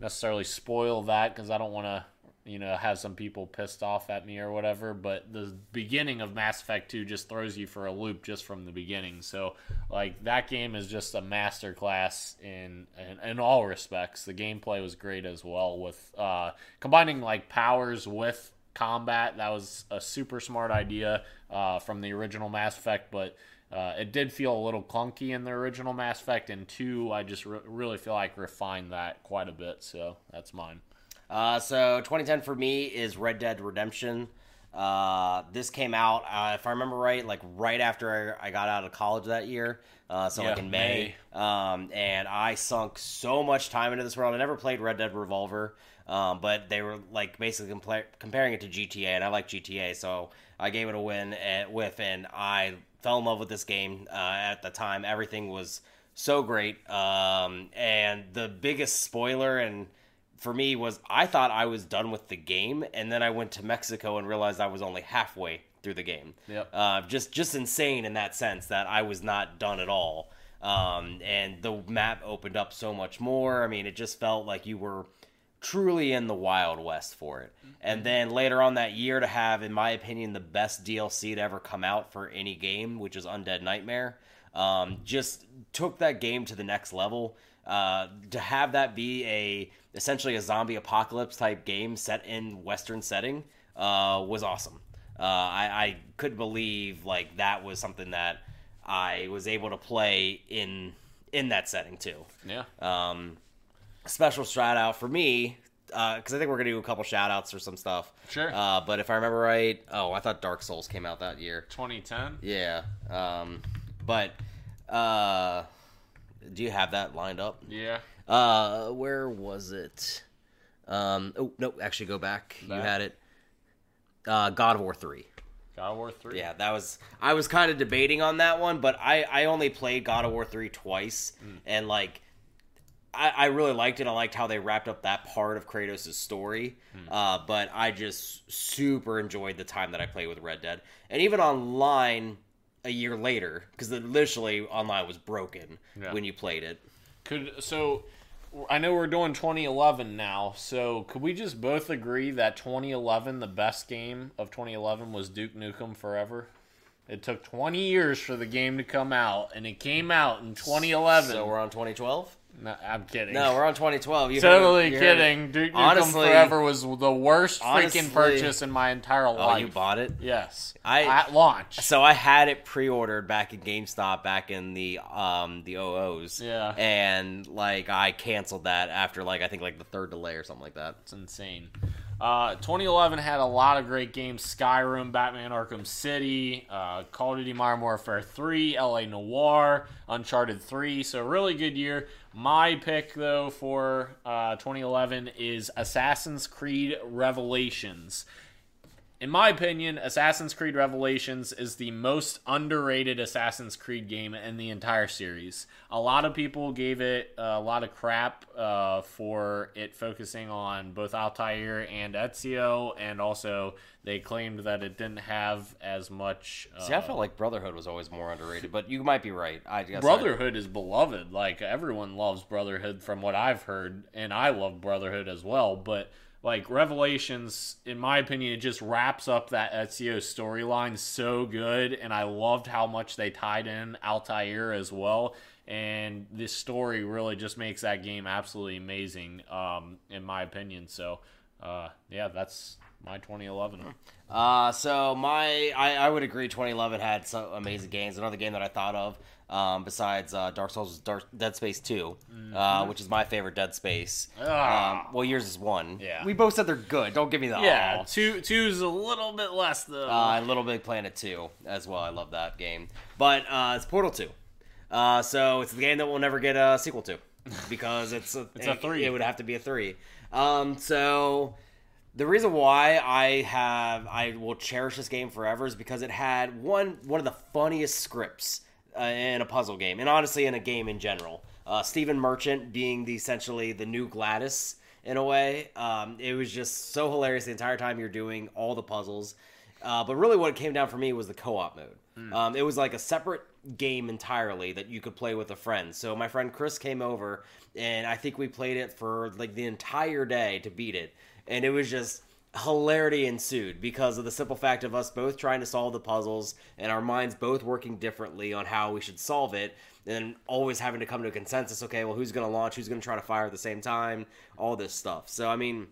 necessarily spoil that because I don't want to, you know, have some people pissed off at me or whatever. But the beginning of Mass Effect 2 just throws you for a loop just from the beginning. So, like, that game is just a masterclass in, in in all respects. The gameplay was great as well with uh, combining like powers with combat. That was a super smart idea uh, from the original Mass Effect, but. Uh, it did feel a little clunky in the original Mass Effect, and two, I just re- really feel like refined that quite a bit. So that's mine. Uh, so 2010 for me is Red Dead Redemption. Uh, this came out, uh, if I remember right, like right after I, I got out of college that year. Uh, so like in May. Um, and I sunk so much time into this world. I never played Red Dead Revolver, um, but they were like basically compla- comparing it to GTA, and I like GTA, so I gave it a win at, with, and I fell in love with this game uh, at the time. Everything was so great. Um, and the biggest spoiler and for me was I thought I was done with the game, and then I went to Mexico and realized I was only halfway through the game. Yep. Uh, just just insane in that sense that I was not done at all. Um, and the map opened up so much more. I mean, it just felt like you were truly in the Wild West for it. And then later on that year to have, in my opinion, the best DLC to ever come out for any game, which is Undead Nightmare, um, just took that game to the next level. Uh, to have that be a essentially a zombie apocalypse type game set in Western setting uh, was awesome. Uh, I, I couldn't believe like that was something that I was able to play in in that setting too. Yeah. Um, special shout out for me because I think we're gonna do a couple shout outs or some stuff. Sure. Uh, but if I remember right, oh, I thought Dark Souls came out that year. 2010. Yeah. Um, but uh, Do you have that lined up? Yeah. Uh, where was it? Um, oh no, actually, go back. You had it. Uh, God of War three. God of War 3. Yeah, that was. I was kind of debating on that one, but I I only played God of War three twice, and like. I, I really liked it. I liked how they wrapped up that part of Kratos' story. Uh, but I just super enjoyed the time that I played with Red Dead. And even online a year later, because initially online was broken Yeah. when you played it. Could so I know we're doing 2011 now. So could we just both agree that 2011 the best game of 2011 was Duke Nukem Forever? It took 20 years for the game to come out and it came out in 2011. So we're on 2012? No, I'm kidding. No, we're on 2012. You totally heard it- you heard kidding. Duke Nukem Honestly- Forever was the worst Honestly- freaking purchase in my entire life. Oh, you bought it? Yes. I- at launch. So I had it pre-ordered back in GameStop back in the um the OOs. Yeah. And like I canceled that after like I think like the third delay or something like that. It's insane. Uh, 2011 had a lot of great games: Skyrim, Batman: Arkham City, uh, Call of Duty: Modern Warfare 3, LA Noire, Uncharted 3. So really good year. My pick though for uh, 2011 is Assassin's Creed Revelations. In my opinion, Assassin's Creed Revelations is the most underrated Assassin's Creed game in the entire series. A lot of people gave it a lot of crap uh, for it focusing on both Altair and Ezio, and also they claimed that it didn't have as much. Uh, See, I felt like Brotherhood was always more underrated, but you might be right. I guess I- Brotherhood is beloved. Like everyone loves Brotherhood from what I've heard, and I love Brotherhood as well. But like Revelations, in my opinion, it just wraps up that Ezio storyline so good, and I loved how much they tied in Altair as well. And this story really just makes that game absolutely amazing, um, in my opinion. So, uh, yeah, that's my 2011. Uh, so my, I, I would agree. 2011 had some amazing games. Another game that I thought of, um, besides uh, Dark Souls, is Dark, Dead Space 2, uh, which is my favorite Dead Space. Ah. Um, well, yours is one. Yeah. we both said they're good. Don't give me the Yeah, aw. two two's a little bit less though. Uh, Little Big Planet 2 as well. I love that game. But uh, it's Portal 2. Uh, so it's the game that we'll never get a sequel to because it's a, It's a three. It would have to be a three. Um, so the reason why I have I will cherish this game forever is because it had one one of the funniest scripts uh, in a puzzle game, and honestly in a game in general. Uh, Stephen Merchant being the essentially the new GLaDOS in a way. Um, it was just so hilarious the entire time you're doing all the puzzles. Uh, but really, what it came down for me was the co-op mode. Um, it was like a separate game entirely that you could play with a friend. So my friend Chris came over, and I think we played it for like the entire day to beat it, and it was just hilarity ensued because of the simple fact of us both trying to solve the puzzles and our minds both working differently on how we should solve it and always having to come to a consensus okay well who's going to launch who's going to try to fire at the same time all this stuff so i mean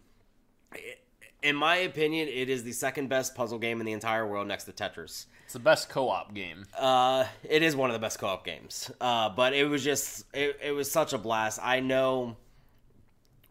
in my opinion it is the second best puzzle game in the entire world next to tetris it's the best co-op game. uh, it is one of the best co-op games. Uh, but it was just it, it was such a blast. I know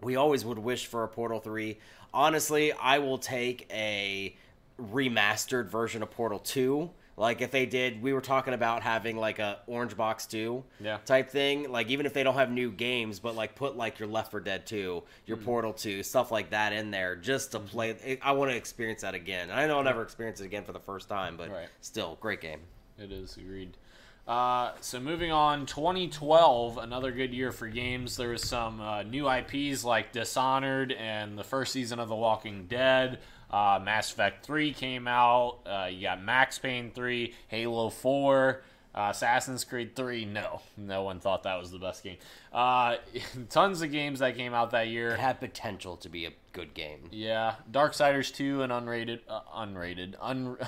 we always would wish for a Portal 3. Honestly, I will take a remastered version of Portal 2. Like if they did, we were talking about having like a Orange Box 2 Yeah. type thing. Like even if they don't have new games, but like put like your Left 4 Dead 2, your Mm. Portal 2, stuff like that in there just to play. I want to experience that again. I know I'll never experience it again for the first time, but Right. still, great game. It is agreed. Uh, so moving on, 2012, another good year for games. There was some uh, new IPs like Dishonored and the first season of The Walking Dead. Uh, Mass Effect 3 came out. Uh, you got Max Payne 3, Halo 4, uh, Assassin's Creed 3. No, no one thought that was the best game. Uh, tons of games that came out that year. It had potential to be a good game. Yeah, Darksiders 2 and unrated, uh, unrated, un.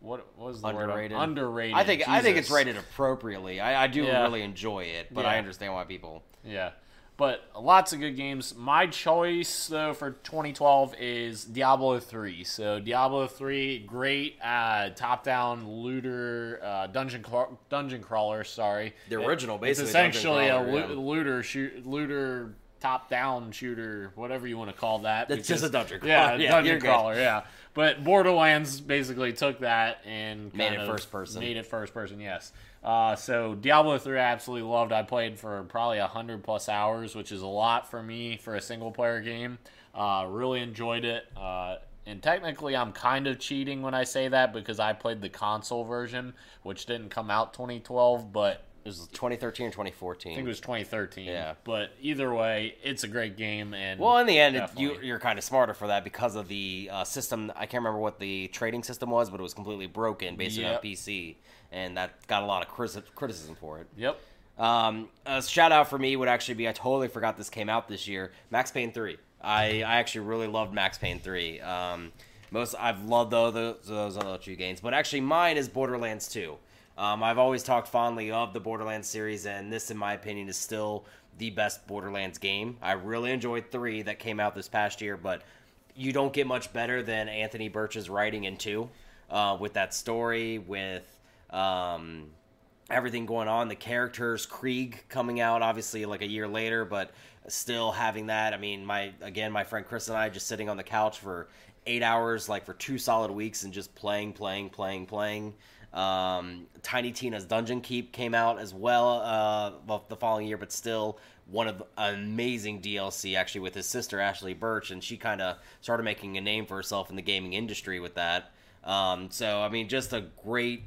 what, what was the Underrated. word? Underrated. I think I think it's rated appropriately. I, I do Yeah. really enjoy it, but I understand why people. Yeah. But lots of good games. My choice though for 2012 is Diablo 3. So Diablo 3, great uh, top-down looter uh, dungeon craw- dungeon crawler. Sorry, The original, It- It's basically, dungeon essentially a crawler, loo- yeah. looter shoot looter top-down shooter, whatever you want to call that. It's just a dungeon Yeah, crawler. Yeah, dungeon you're good. crawler. Yeah. But Borderlands basically took that and Made it first person. Made it first person. Yes. Uh, so Diablo 3 I absolutely loved. I played for probably 100 plus hours, which is a lot for me for a single player game. Uh, really enjoyed it. Uh, and technically, I'm kind of cheating when I say that because I played the console version, which didn't come out 2012, but was 2013 or 2014. I think it was 2013. Yeah. But either way, it's a great game. And Well, in the end, it, you, you're kind of smarter for that because of the uh, system. I can't remember what the trading system was, but it was completely broken basically on PC, and that got a lot of criti- criticism for it. Yep. Um, a shout out for me would actually be I totally forgot this came out this year. Max Payne 3. I, I actually really loved Max Payne 3. Um, most I've loved those, those, those other two games, but actually mine is Borderlands 2. Um, I've always talked fondly of the Borderlands series, and this, in my opinion, is still the best Borderlands game. I really enjoyed 3 that came out this past year, but you don't get much better than Anthony Burch's writing in 2 uh, with that story, with. Um, everything going on. The characters, Krieg coming out obviously like a year later, but still having that. I mean, my again, my friend Chris and I just sitting on the couch for eight hours, like for two solid weeks, and just playing, playing, playing, playing. Um, Tiny Tina's Dungeon Keep came out as well uh, the following year, but still one of amazing DLC actually with his sister Ashley Burch, and she kind of started making a name for herself in the gaming industry with that. Um, so I mean, just a great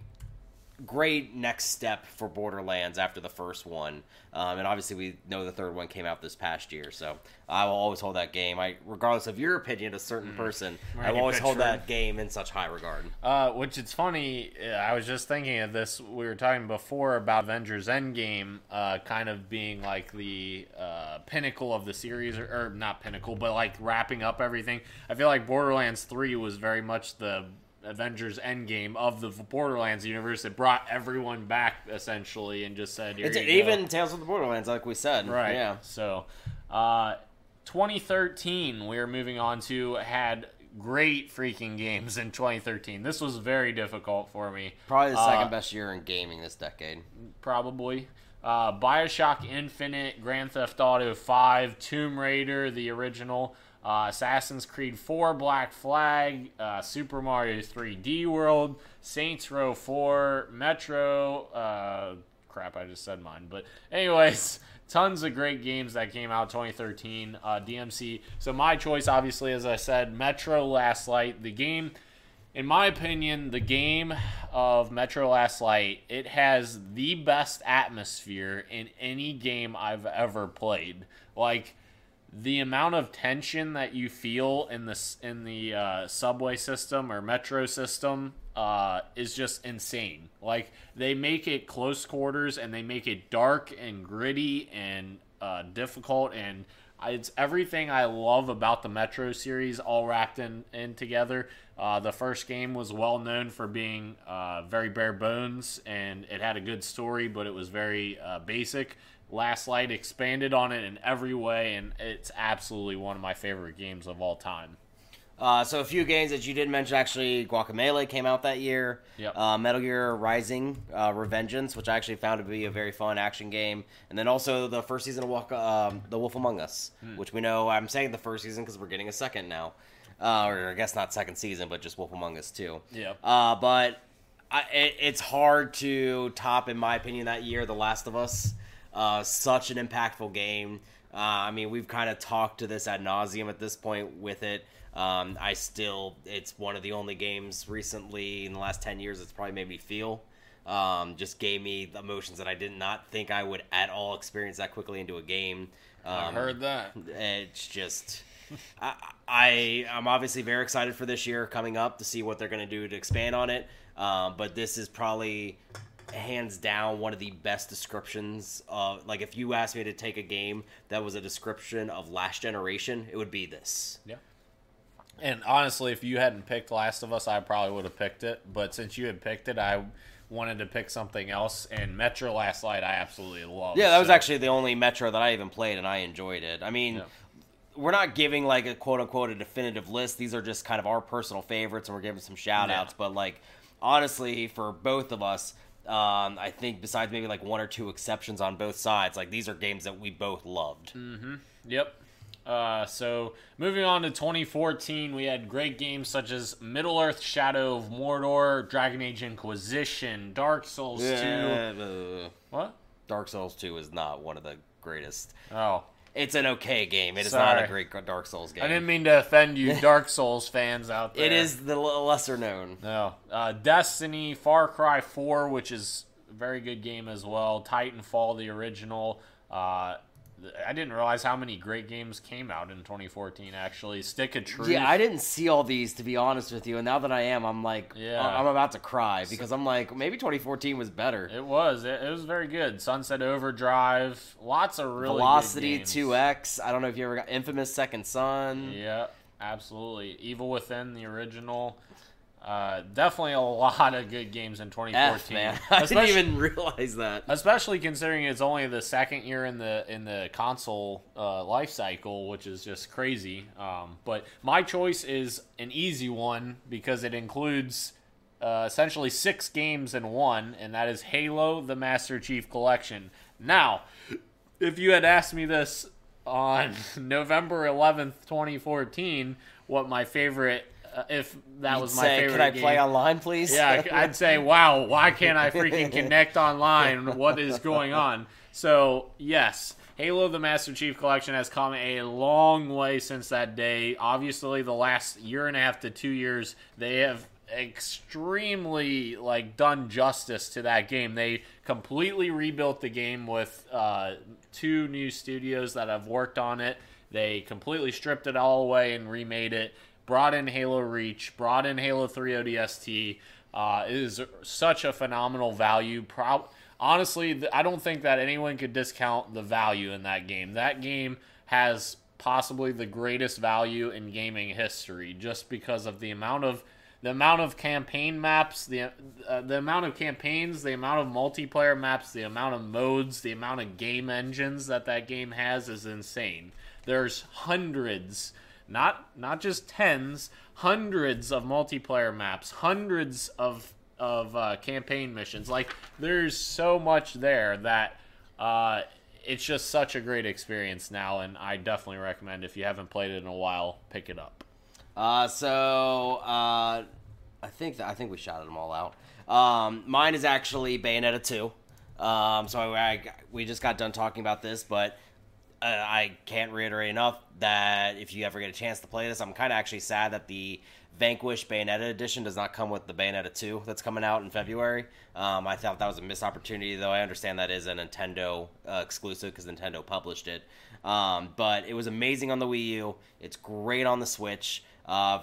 great next step for Borderlands after the first one. Um, and obviously, we know the third one came out this past year, so I will always hold that game. I, regardless of your opinion, a certain person, I will always hold that game in such high regard. Uh, which it's funny. uh, I was just thinking of this. We were talking before about Avengers Endgame, uh, kind of being like the uh, pinnacle of the series, or, or not pinnacle, but like wrapping up everything. I feel like Borderlands Three was very much the Avengers Endgame of the Borderlands universe. It brought everyone back essentially, and just said, Here It's you go." even Tales of the Borderlands, like we said. Right. Yeah. So, uh, 2013, we're moving on to had great freaking games in 2013. This was very difficult for me. Probably the Uh, second best year in gaming this decade. Probably. Uh, Bioshock Infinite, Grand Theft Auto 5, Tomb Raider, the original, uh, Assassin's Creed 4, Black Flag, uh, Super Mario 3D World, Saints Row 4, Metro. Uh, crap, I just said mine. But, anyways, tons of great games that came out 2013. Uh, DMC. So, my choice, obviously, as I said, Metro Last Light. The game in my opinion, the game of Metro Last Light, it has the best atmosphere in any game I've ever played. Like the amount of tension that you feel in this in the uh, subway system or metro system uh, is just insane. Like they make it close quarters and they make it dark and gritty and uh, difficult and it's everything I love about the Metro series all wrapped in, in together. Uh, the first game was well known for being uh, very bare bones and it had a good story, but it was very uh, basic. Last Light expanded on it in every way, and it's absolutely one of my favorite games of all time. Uh, so a few games that you did mention actually, Guacamelee came out that year. Yep. Uh, Metal Gear Rising, uh, Revengeance, which I actually found to be a very fun action game, and then also the first season of Walk, um, The Wolf Among Us, which we know I'm saying the first season because we're getting a second now, uh, or I guess not second season, but just Wolf Among Us too. Yep. Uh, but I, it, it's hard to top, in my opinion, that year The Last of Us. Uh, such an impactful game. Uh, I mean, we've kind of talked to this ad nauseum at this point with it. Um, I still, it's one of the only games recently in the last 10 years that's probably made me feel. Um, just gave me the emotions that I did not think I would at all experience that quickly into a game. Um, I heard that. it's just I, I I'm obviously very excited for this year coming up to see what they're going to do to expand on it. Um, but this is probably hands down one of the best descriptions of like if you asked me to take a game that was a description of last generation, it would be this. Yeah. And honestly, if you hadn't picked Last of Us, I probably would have picked it. But since you had picked it, I wanted to pick something else. And Metro Last Light, I absolutely loved Yeah, that was So- actually the only Metro that I even played, and I enjoyed it. I mean, Yeah. we're not giving like a quote unquote a definitive list. These are just kind of our personal favorites, and we're giving some shout outs. Yeah. But like, honestly, for both of us, um, I think besides maybe like one or two exceptions on both sides, like these are games that we both loved. Mm. Yep. Uh, so moving on to 2014, we had great games such as Middle Earth: Shadow of Mordor, Dragon Age Inquisition, Dark Souls 2. Uh, What? Dark Souls 2 is not one of the greatest. Oh, It's an okay game. It is not a great Dark Souls game. I didn't mean to offend you, Dark Souls fans out there. It is the lesser known. No. Uh, Destiny, Far Cry 4, which is a very good game as well. Titanfall, the original. Uh, I didn't realize how many great games came out in 2014, actually. Stick of Truth. Yeah, I didn't see all these to be honest with you, and now that I am, I'm like, Yeah. I'm about to cry because I'm like, maybe 2014 was better. It was. It, it was very good. Sunset Overdrive. Lots of really Velocity good games. 2X. I don't know if you ever got Infamous Second Son. Yeah, absolutely. Evil Within, the original. Uh, definitely a lot of good games in 2014. F man, I didn't even realize that. especially considering it's only the second year in the in the console uh, life cycle, which is just crazy. Um, but my choice is an easy one because it includes uh, essentially six games in one, and that is Halo: The Master Chief Collection. Now, if you had asked me this on November 11th, 2014, what my favorite, if that was my Say, favorite, can I game, play online, please? yeah, I'd say, wow, why can't I freaking connect online? What is going on? So, yes, Halo the Master Chief Collection has come a long way since that day. Obviously, the last year and a half to two years, they have extremely like done justice to that game. They completely rebuilt the game with uh, two new studios that have worked on it. They completely stripped it all away and remade it. Brought in Halo Reach, brought in Halo 3 ODST. Uh, is such a phenomenal value. Pro- honestly, I don't think that anyone could discount the value in that game. That game has possibly the greatest value in gaming history, just because of the amount of the amount of campaign maps, the uh, the amount of campaigns, the amount of multiplayer maps, the amount of modes, the amount of game engines that that game has is insane. There's hundreds, not not just tens, hundreds of multiplayer maps, hundreds of of uh, campaign missions. Like there's so much there that uh, it's just such a great experience now, and I definitely recommend if you haven't played it in a while, pick it up. Uh, so uh, I think I think we shouted them all out. Um, mine is actually Bayonetta two. Um, so I, I we just got done talking about this, but uh, I can't reiterate enough that if you ever get a chance to play this, I'm kind of actually sad that the Vanquish Bayonetta edition does not come with the Bayonetta 2 that's coming out in February. Um, I thought that was a missed opportunity, though I understand that is a Nintendo uh, exclusive because Nintendo published it. Um, but it was amazing on the Wii U. It's great on the Switch. Uh,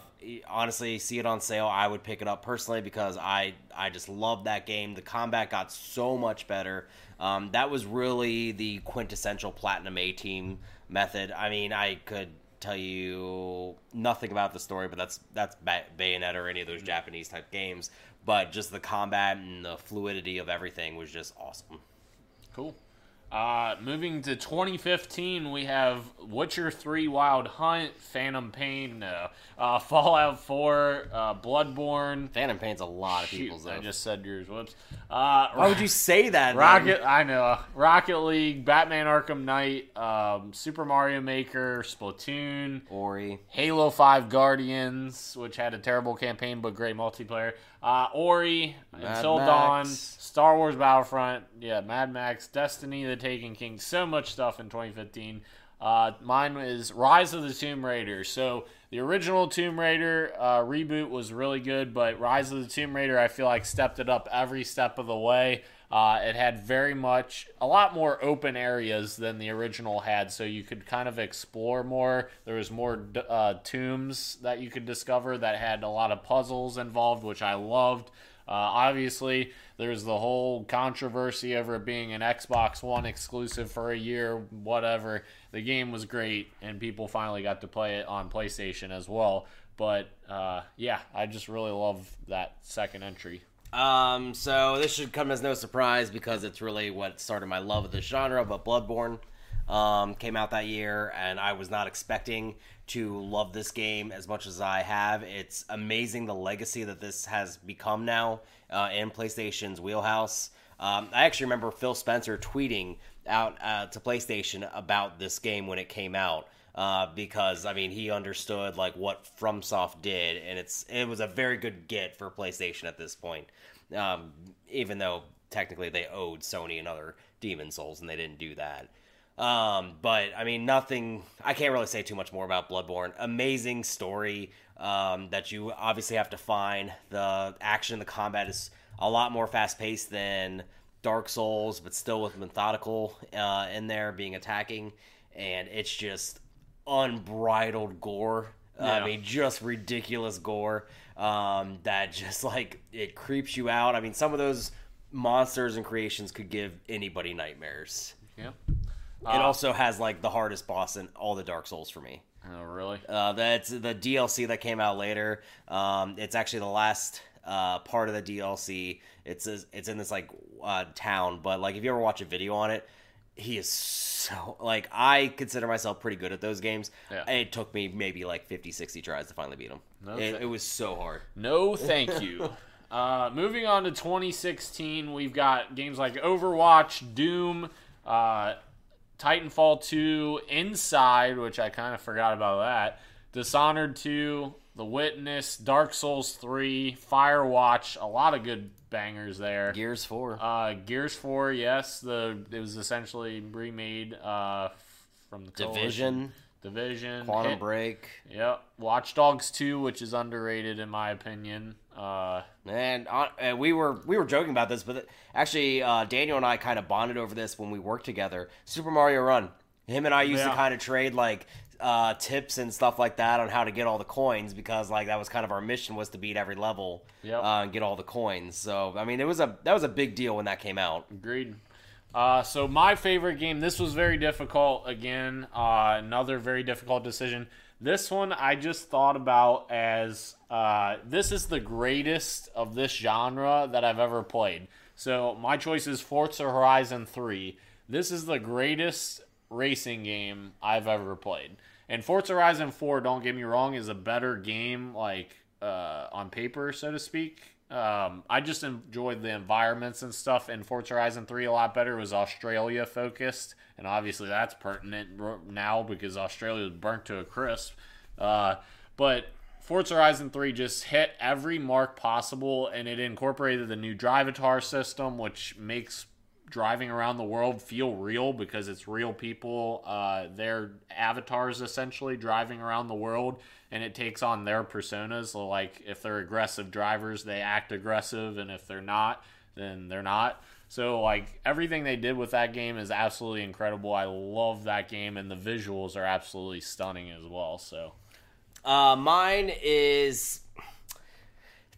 honestly, see it on sale. I would pick it up personally because I I just love that game. The combat got so much better. Um, that was really the quintessential Platinum A Team method. I mean, I could tell you nothing about the story, but that's that's Ba- Bayonetta or any of those Japanese type games. But just the combat and the fluidity of everything was just awesome. Cool. Uh, moving to 2015, we have Witcher 3 Wild Hunt, Phantom Pain, uh, uh, Fallout 4, uh, Bloodborne. Phantom Pain's a lot of Shoot, people's. I just said yours. Whoops. Uh, Why would you say that? then? Rocket, I know. Rocket League, Batman Arkham Knight, um, Super Mario Maker, Splatoon, Ori. Halo 5 Guardians, which had a terrible campaign but great multiplayer. Uh, Ori, Until Max. Dawn, Star Wars Battlefront, yeah, Mad Max, Destiny, The Taken King, so much stuff in 2015. Uh, mine is Rise of the Tomb Raider. So the original Tomb Raider uh, reboot was really good, but Rise of the Tomb Raider, I feel like stepped it up every step of the way. Uh, it had very much a lot more open areas than the original had, so you could kind of explore more. There was more uh, tombs that you could discover that had a lot of puzzles involved, which I loved. Uh, obviously, there's the whole controversy over it being an Xbox One exclusive for a year, whatever. The game was great, and people finally got to play it on PlayStation as well. But uh, yeah, I just really love that second entry. Um, so this should come as no surprise because it's really what started my love of this genre. But Bloodborne um, came out that year, and I was not expecting to love this game as much as I have. It's amazing the legacy that this has become now uh, in PlayStation's wheelhouse. Um, I actually remember Phil Spencer tweeting out uh, to PlayStation about this game when it came out. uh, because I mean he understood like what FromSoft did, and it's it was a very good get for PlayStation at this point. Um, even though technically they owed Sony another Demon Souls, and they didn't do that. Um, but I mean, nothing. I can't really say too much more about Bloodborne. Amazing story um, that you obviously have to find. The action, the combat is a lot more fast paced than Dark Souls, but still with methodical uh, in there being attacking, and it's just unbridled gore. Yeah. I mean, just ridiculous gore um, that just like it creeps you out. I mean, some of those monsters and creations could give anybody nightmares. Yeah. It also has like the hardest boss in all the Dark Souls for me. Oh, really? Uh, that's the DLC that came out later. Um, it's actually the last uh, part of the DLC. It's it's in this like uh, town, but like if you ever watch a video on it, he is so like I consider myself pretty good at those games. Yeah. It took me maybe like 50, 60 tries to finally beat him. Okay. It, it was so hard. No, thank you. uh, moving on to 2016, we've got games like Overwatch, Doom, uh, Titanfall 2, Inside, which I kind of forgot about that, Dishonored 2, The Witness, Dark Souls 3, Firewatch, a lot of good bangers there. Gears Four. Uh, Gears 4, yes, the it was essentially remade uh, from the Coalition. Division, Division, Quantum Hit- Break, Yep, Watch Dogs 2, which is underrated in my opinion. Uh, and, uh, and we were we were joking about this, but actually uh, Daniel and I kind of bonded over this when we worked together. Super Mario Run. Him and I used to kind of trade like uh, tips and stuff like that on how to get all the coins because like that was kind of our mission was to beat every level Yep. uh, and get all the coins. So I mean, it was a that was a big deal when that came out. Agreed. Uh, so my favorite game. This was very difficult. Again, uh, another very difficult decision. This one I just thought about as uh, this is the greatest of this genre that I've ever played. So my choice is Forza Horizon Three. This is the greatest racing game I've ever played. And Forza Horizon 4, don't get me wrong, is a better game, like uh, on paper, so to speak. Um, I just enjoyed the environments and stuff in Forza Horizon 3 a lot better. It was Australia focused, and obviously that's pertinent now because Australia was burnt to a crisp. Uh, but Forza Horizon 3 just hit every mark possible, and it incorporated the new Drivatar system, which makes driving around the world feel real because it's real people, uh, their avatars essentially driving around the world, and it takes on their personas. So, like, if they're aggressive drivers, they act aggressive, and if they're not, then they're not. So, like, everything they did with that game is absolutely incredible. I love that game, and the visuals are absolutely stunning as well. So, Uh, mine is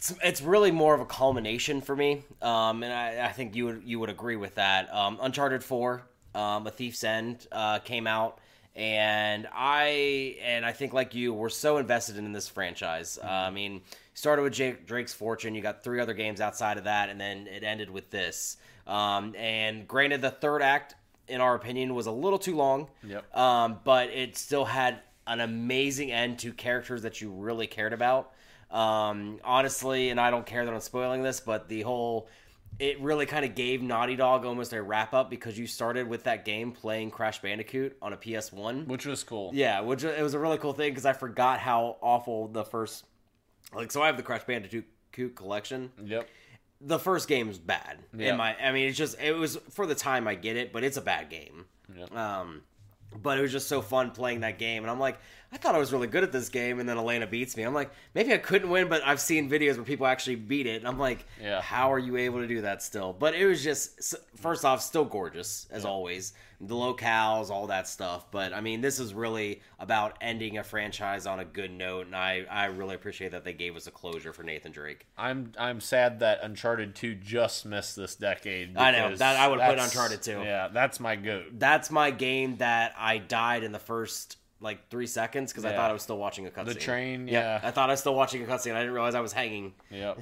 it's it's really more of a culmination for me, um, and I, I think you would you would agree with that. Um, Uncharted Four, um, A Thief's End, uh, came out, and I and I think like you, we're so invested in this franchise. Uh, I mean, started with Jake, Drake's Fortune. You got three other games outside of that, and then it ended with this. Um, and granted, the third act, in our opinion, was a little too long. Yep. Um, but it still had an amazing end to characters that you really cared about. Um, honestly, and I don't care that I'm spoiling this, but the whole it really kind of gave Naughty Dog almost a wrap up because you started with that game playing Crash Bandicoot on a PS1. which was cool. Yeah, which it was a really cool thing because I forgot how awful the first like so I have the Crash Bandicoot collection Yep. the first game is bad. Yeah. In my, I mean, it's just it was for the time I get it, but it's a bad game. Yep. Um, but it was just so fun playing that game, and I'm like, I thought I was really good at this game, and then Elena beats me. I'm like, maybe I couldn't win, but I've seen videos where people actually beat it, and I'm like, Yeah. how are you able to do that still? But it was just first off, still gorgeous as always. The locales, all that stuff. But I mean, this is really about ending a franchise on a good note, and I I really appreciate that they gave us a closure for Nathan Drake. I'm I'm sad that Uncharted 2 just missed this decade. I know, that- I would put Uncharted 2. Yeah, that's my goat. that's my game that I died in the first like three seconds because I Yeah. thought I was still watching a cutscene. The train, Yeah, yeah. I thought I was still watching a cutscene. I didn't realize I was hanging. Yep.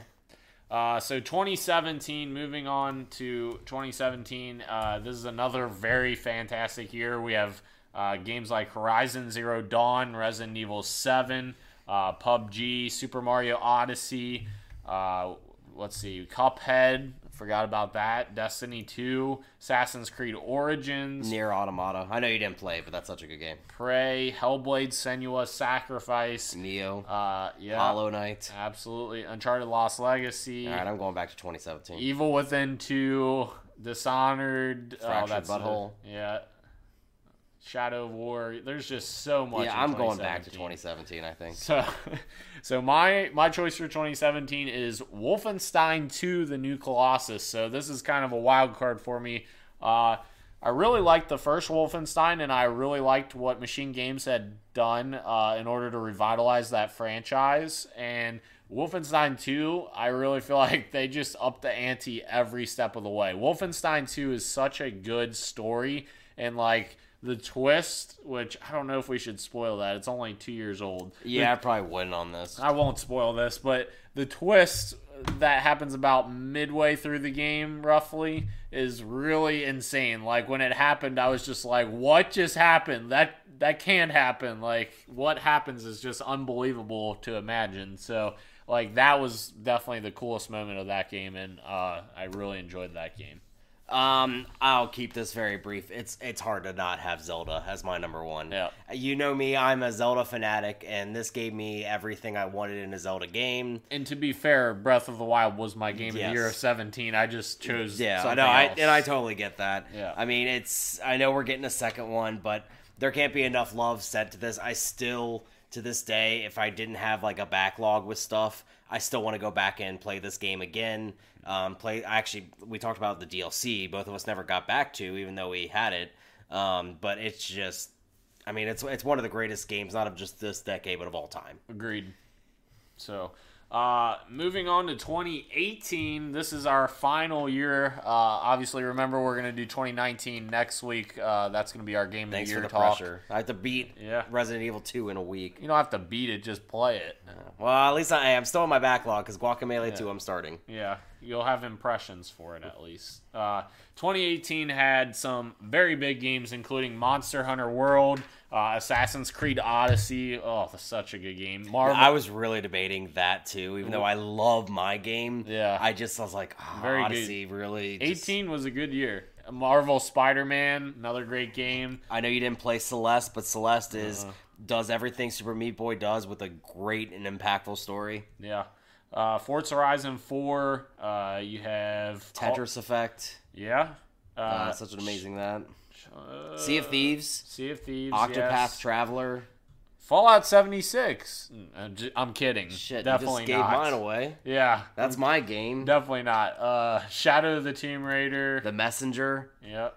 Uh, so 2017, moving on to 2017. Uh, this is another very fantastic year. We have uh, games like Horizon Zero Dawn, Resident Evil 7, uh, PUBG, Super Mario Odyssey. Uh, let's see, Cuphead. Forgot about that. Destiny 2, Assassin's Creed Origins, NieR Automata. I know you didn't play, but that's such a good game. Prey, Hellblade: Senua Sacrifice. Nioh, Uh, yeah, Hollow Knight. absolutely. Uncharted: Lost Legacy. All right, I'm going back to 2017. Evil Within 2, Dishonored, oh, Fractured that's a- Butthole. yeah. Shadow of War. There's just so much. yeah, I'm going back to 2017. 2017. I think. So, so my my choice for 2017 is Wolfenstein 2: The New Colossus. So this is kind of a wild card for me. Uh, I really liked the first Wolfenstein, and I really liked what MachineGames had done uh, in order to revitalize that franchise. And Wolfenstein 2, I really feel like they just upped the ante every step of the way. Wolfenstein 2 is such a good story, and like the twist, which I don't know if we should spoil that. It's only two years old. Yeah, I probably wouldn't on this. I won't spoil this, but the twist that happens about midway through the game, roughly, is really insane. Like when it happened, I was just like, "What just happened? That that can't happen!" Like what happens is just unbelievable to imagine. So, like that was definitely the coolest moment of that game, and uh, I really enjoyed that game. Um, I'll keep this very brief. It's it's hard to not have Zelda as my number one. Yeah. You know me, I'm a Zelda fanatic, and this gave me everything I wanted in a Zelda game. And to be fair, Breath of the Wild was my game of the year of 17. I just chose Yeah, I know, I, and I totally get that. Yeah. I mean, it's I know we're getting a second one, but there can't be enough love sent to this. I still, to this day, if I didn't have like a backlog with stuff, I still want to go back and play this game again. Um, play. Actually, we talked about the DLC. Both of us never got back to, even though we had it. Um, but it's just, I mean, it's it's one of the greatest games, not of just this decade, but of all time. Agreed. So, uh, moving on to 2018, this is our final year. Uh, obviously, remember we're gonna do 2019 next week. Uh, that's gonna be our game Thanks of for the the year talk. pressure. I have to beat Yeah. Resident Evil 2 in a week. You don't have to beat it; just play it. Well, at least I am still in my backlog because Guacamelee 2 I'm starting. Yeah, you'll have impressions for it at least. Uh, 2018 had some very big games, including Monster Hunter World, uh, Assassin's Creed Odyssey. Oh, that's such a good game. Marvel. I was really debating that too, even though I love my game. Yeah. I just was like, oh, Very Odyssey really. just- 18 was a good year. Marvel Spider-Man, another great game. I know you didn't play Celeste, but Celeste is Uh-huh. does everything Super Meat Boy does with a great and impactful story. Yeah. Uh, Forza Horizon 4. Uh, you have Call- Tetris Effect, yeah. Uh, uh, such an amazing that. uh, Sea of Thieves, Sea of Thieves. Octopath yes. Traveler. Fallout 76. Mm, I'm, j- I'm kidding. Shit, definitely gave not. mine away. Yeah, That's my game. definitely not. Uh, Shadow of the Tomb Raider. The Messenger. Yep.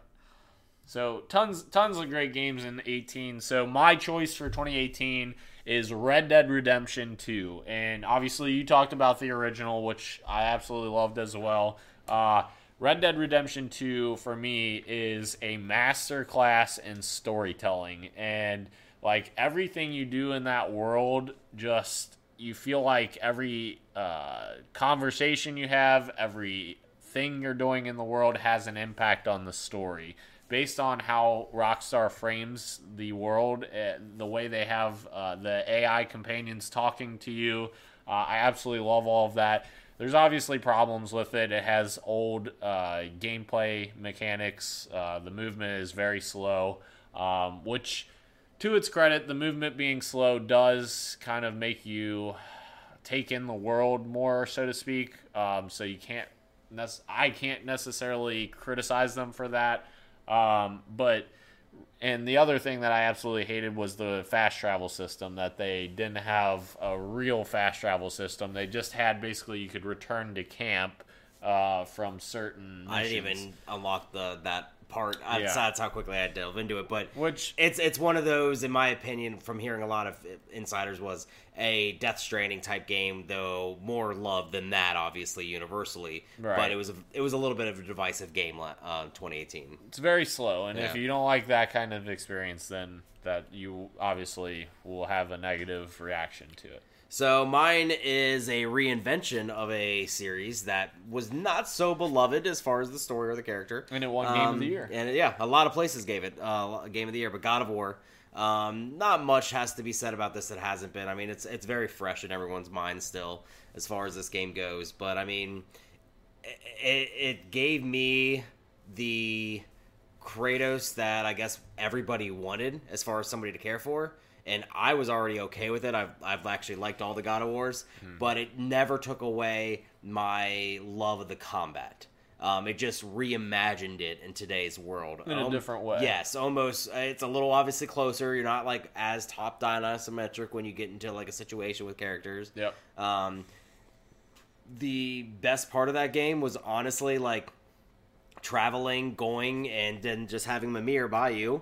So tons tons of great games in 18. So my choice for 2018 is Red Dead Redemption 2. And obviously you talked about the original, which I absolutely loved as well. Uh, Red Dead Redemption 2 for me is a master class in storytelling and like everything you do in that world just you feel like every uh, conversation you have, every thing you're doing in the world has an impact on the story. Based on how Rockstar frames the world, uh, the way they have uh, the AI companions talking to you, uh, I absolutely love all of that. There's obviously problems with it. It has old uh, gameplay mechanics. Uh, the movement is very slow, um, which, to its credit, the movement being slow does kind of make you take in the world more, so to speak. Um, so you can't, I can't necessarily criticize them for that. Um, but and the other thing that I absolutely hated was the fast travel system. That they didn't have a real fast travel system. They just had basically you could return to camp uh, from certain. I didn't even unlock the that part. That's, Yeah. that's how quickly I delve into it. But Which it's it's one of those, in my opinion, from hearing a lot of insiders, was a Death Stranding type game, though more love than that, obviously universally. Right. But it was a, it was a little bit of a divisive game, uh, 2018. it's very slow, and if you don't like that kind of experience, then that you obviously will have a negative reaction to it. So mine is a reinvention of a series that was not so beloved as far as the story or the character. And it won Game of the Um, Year. And yeah, a lot of places gave it uh, a Game of the Year, but God of War. Um, not much has to be said about this that hasn't been. I mean, it's it's very fresh in everyone's mind still as far as this game goes. But I mean, it, it gave me the Kratos that I guess everybody wanted as far as somebody to care for. And I was already okay with it. I've, I've actually liked all the God of Wars, Hmm. but it never took away my love of the combat. Um, it just reimagined it in today's world In a Um, different way. Yes, almost. It's a little obviously closer. You're not like as top down isometric when you get into like a situation with characters. Yep. Um, the best part of that game was honestly like traveling, going, and then just having Mimir by you,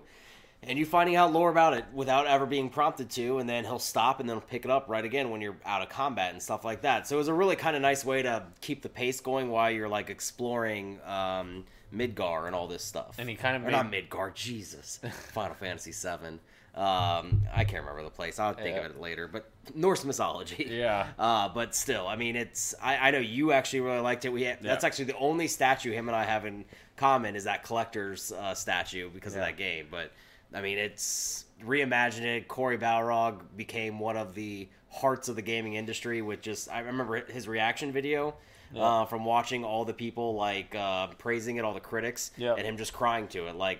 and you finding out lore about it without ever being prompted to, and then he'll stop and then he'll pick it up right again when you're out of combat and stuff like that. So it was a really kind of nice way to keep the pace going while you're like exploring um, Midgar and all this stuff. And he kind of or not Midgar, Jesus, Final Fantasy Seven. Um, I can't remember the place. I'll think Yeah. of it later. But Norse mythology. Yeah. Uh, but still, I mean, it's. I, I know you actually really liked it. We have, that's actually the only statue him and I have in common is that collector's uh, statue because Yeah. of that game. But I mean, it's reimagined it. Cory Barlog became one of the hearts of the gaming industry. With just, I remember his reaction video. Uh, from watching all the people like uh, praising it, all the critics, Yeah. and him just crying to it, like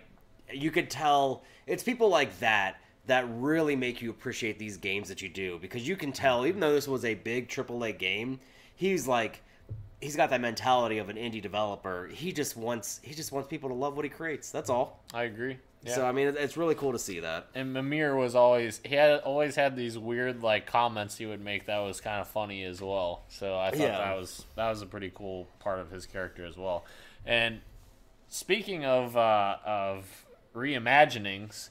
you could tell it's people like that that really make you appreciate these games that you do because you can tell even though this was a big AAA game, he's like he's got that mentality of an indie developer. He just wants he just wants people to love what he creates. That's all. I agree. Yeah. So I mean, it's really cool to see that. and Mimir was always he had always had these weird like comments he would make that was kind of funny as well. So I thought Yeah. that was that was a pretty cool part of his character as well. And speaking of uh, of reimaginings,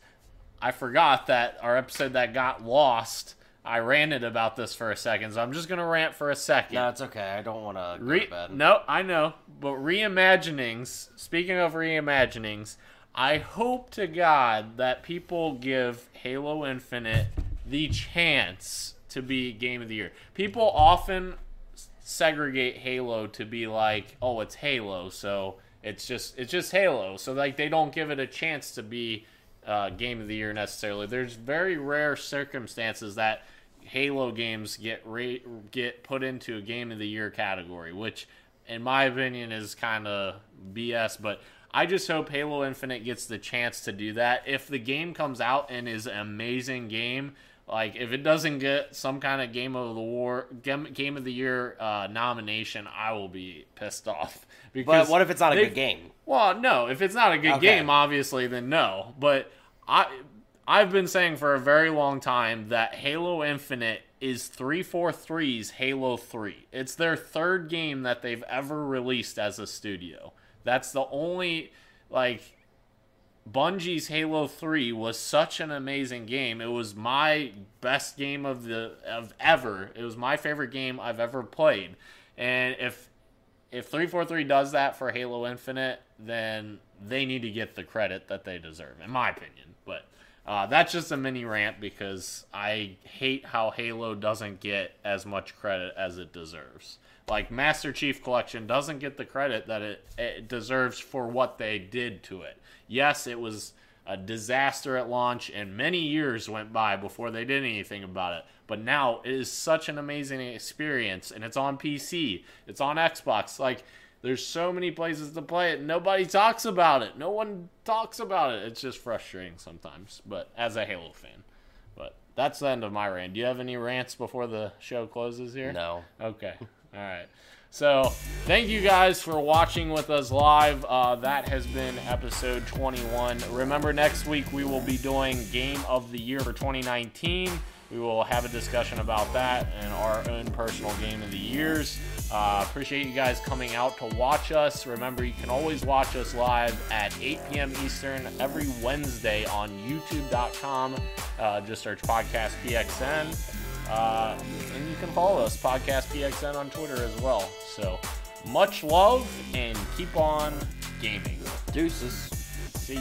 I forgot that our episode that got lost. I ranted about this for a second, so I'm just gonna rant for a second. No, it's okay. I don't want to go Re- to no, I know, but reimaginings. Speaking of reimaginings, I hope to God that people give Halo Infinite the chance to be Game of the Year. People often segregate Halo to be like, oh, it's Halo, so it's just it's just Halo. So like they don't give it a chance to be uh, Game of the Year necessarily. There's very rare circumstances that Halo games get ra- get put into a Game of the Year category, which, in my opinion, is kind of BS. But I just hope Halo Infinite gets the chance to do that. If the game comes out and is an amazing game, like if it doesn't get some kind of Game of the War Game, of the Year uh, nomination, I will be pissed off. Because But what if it's not a they- good game? well, no. If it's not a good Okay. game, obviously, then no. But I, I've been saying for a very long time that Halo Infinite is 343's Halo 3. It's their third game that they've ever released as a studio. That's the only like Bungie's Halo 3 was such an amazing game. It was my best game of the of ever. It was my favorite game I've ever played. And if if 343 does that for Halo Infinite, then they need to get the credit that they deserve, in my opinion. But uh, that's just a mini rant because I hate how Halo doesn't get as much credit as it deserves. Like Master Chief Collection doesn't get the credit that it, it deserves for what they did to it. Yes, it was a disaster at launch, and many years went by before they did anything about it. But now it is such an amazing experience, and it's on PC, it's on Xbox. Like, there's so many places to play it. Nobody talks about it. No one talks about it. It's just frustrating sometimes. But as a Halo fan, but that's the end of my rant. Do you have any rants before the show closes here? No. Okay. All right. So, thank you guys for watching with us live. Uh, that has been episode 21. Remember, next week we will be doing Game of the Year for 2019. We will have a discussion about that and our own personal Game of the Years. Uh, appreciate you guys coming out to watch us. Remember, you can always watch us live at 8 p.m. Eastern every Wednesday on youtube.com. Uh, just search Podcast PXN. Uh, and you can follow us, Podcast PXN, on Twitter as well. So, much love and keep on gaming. Deuces. See ya.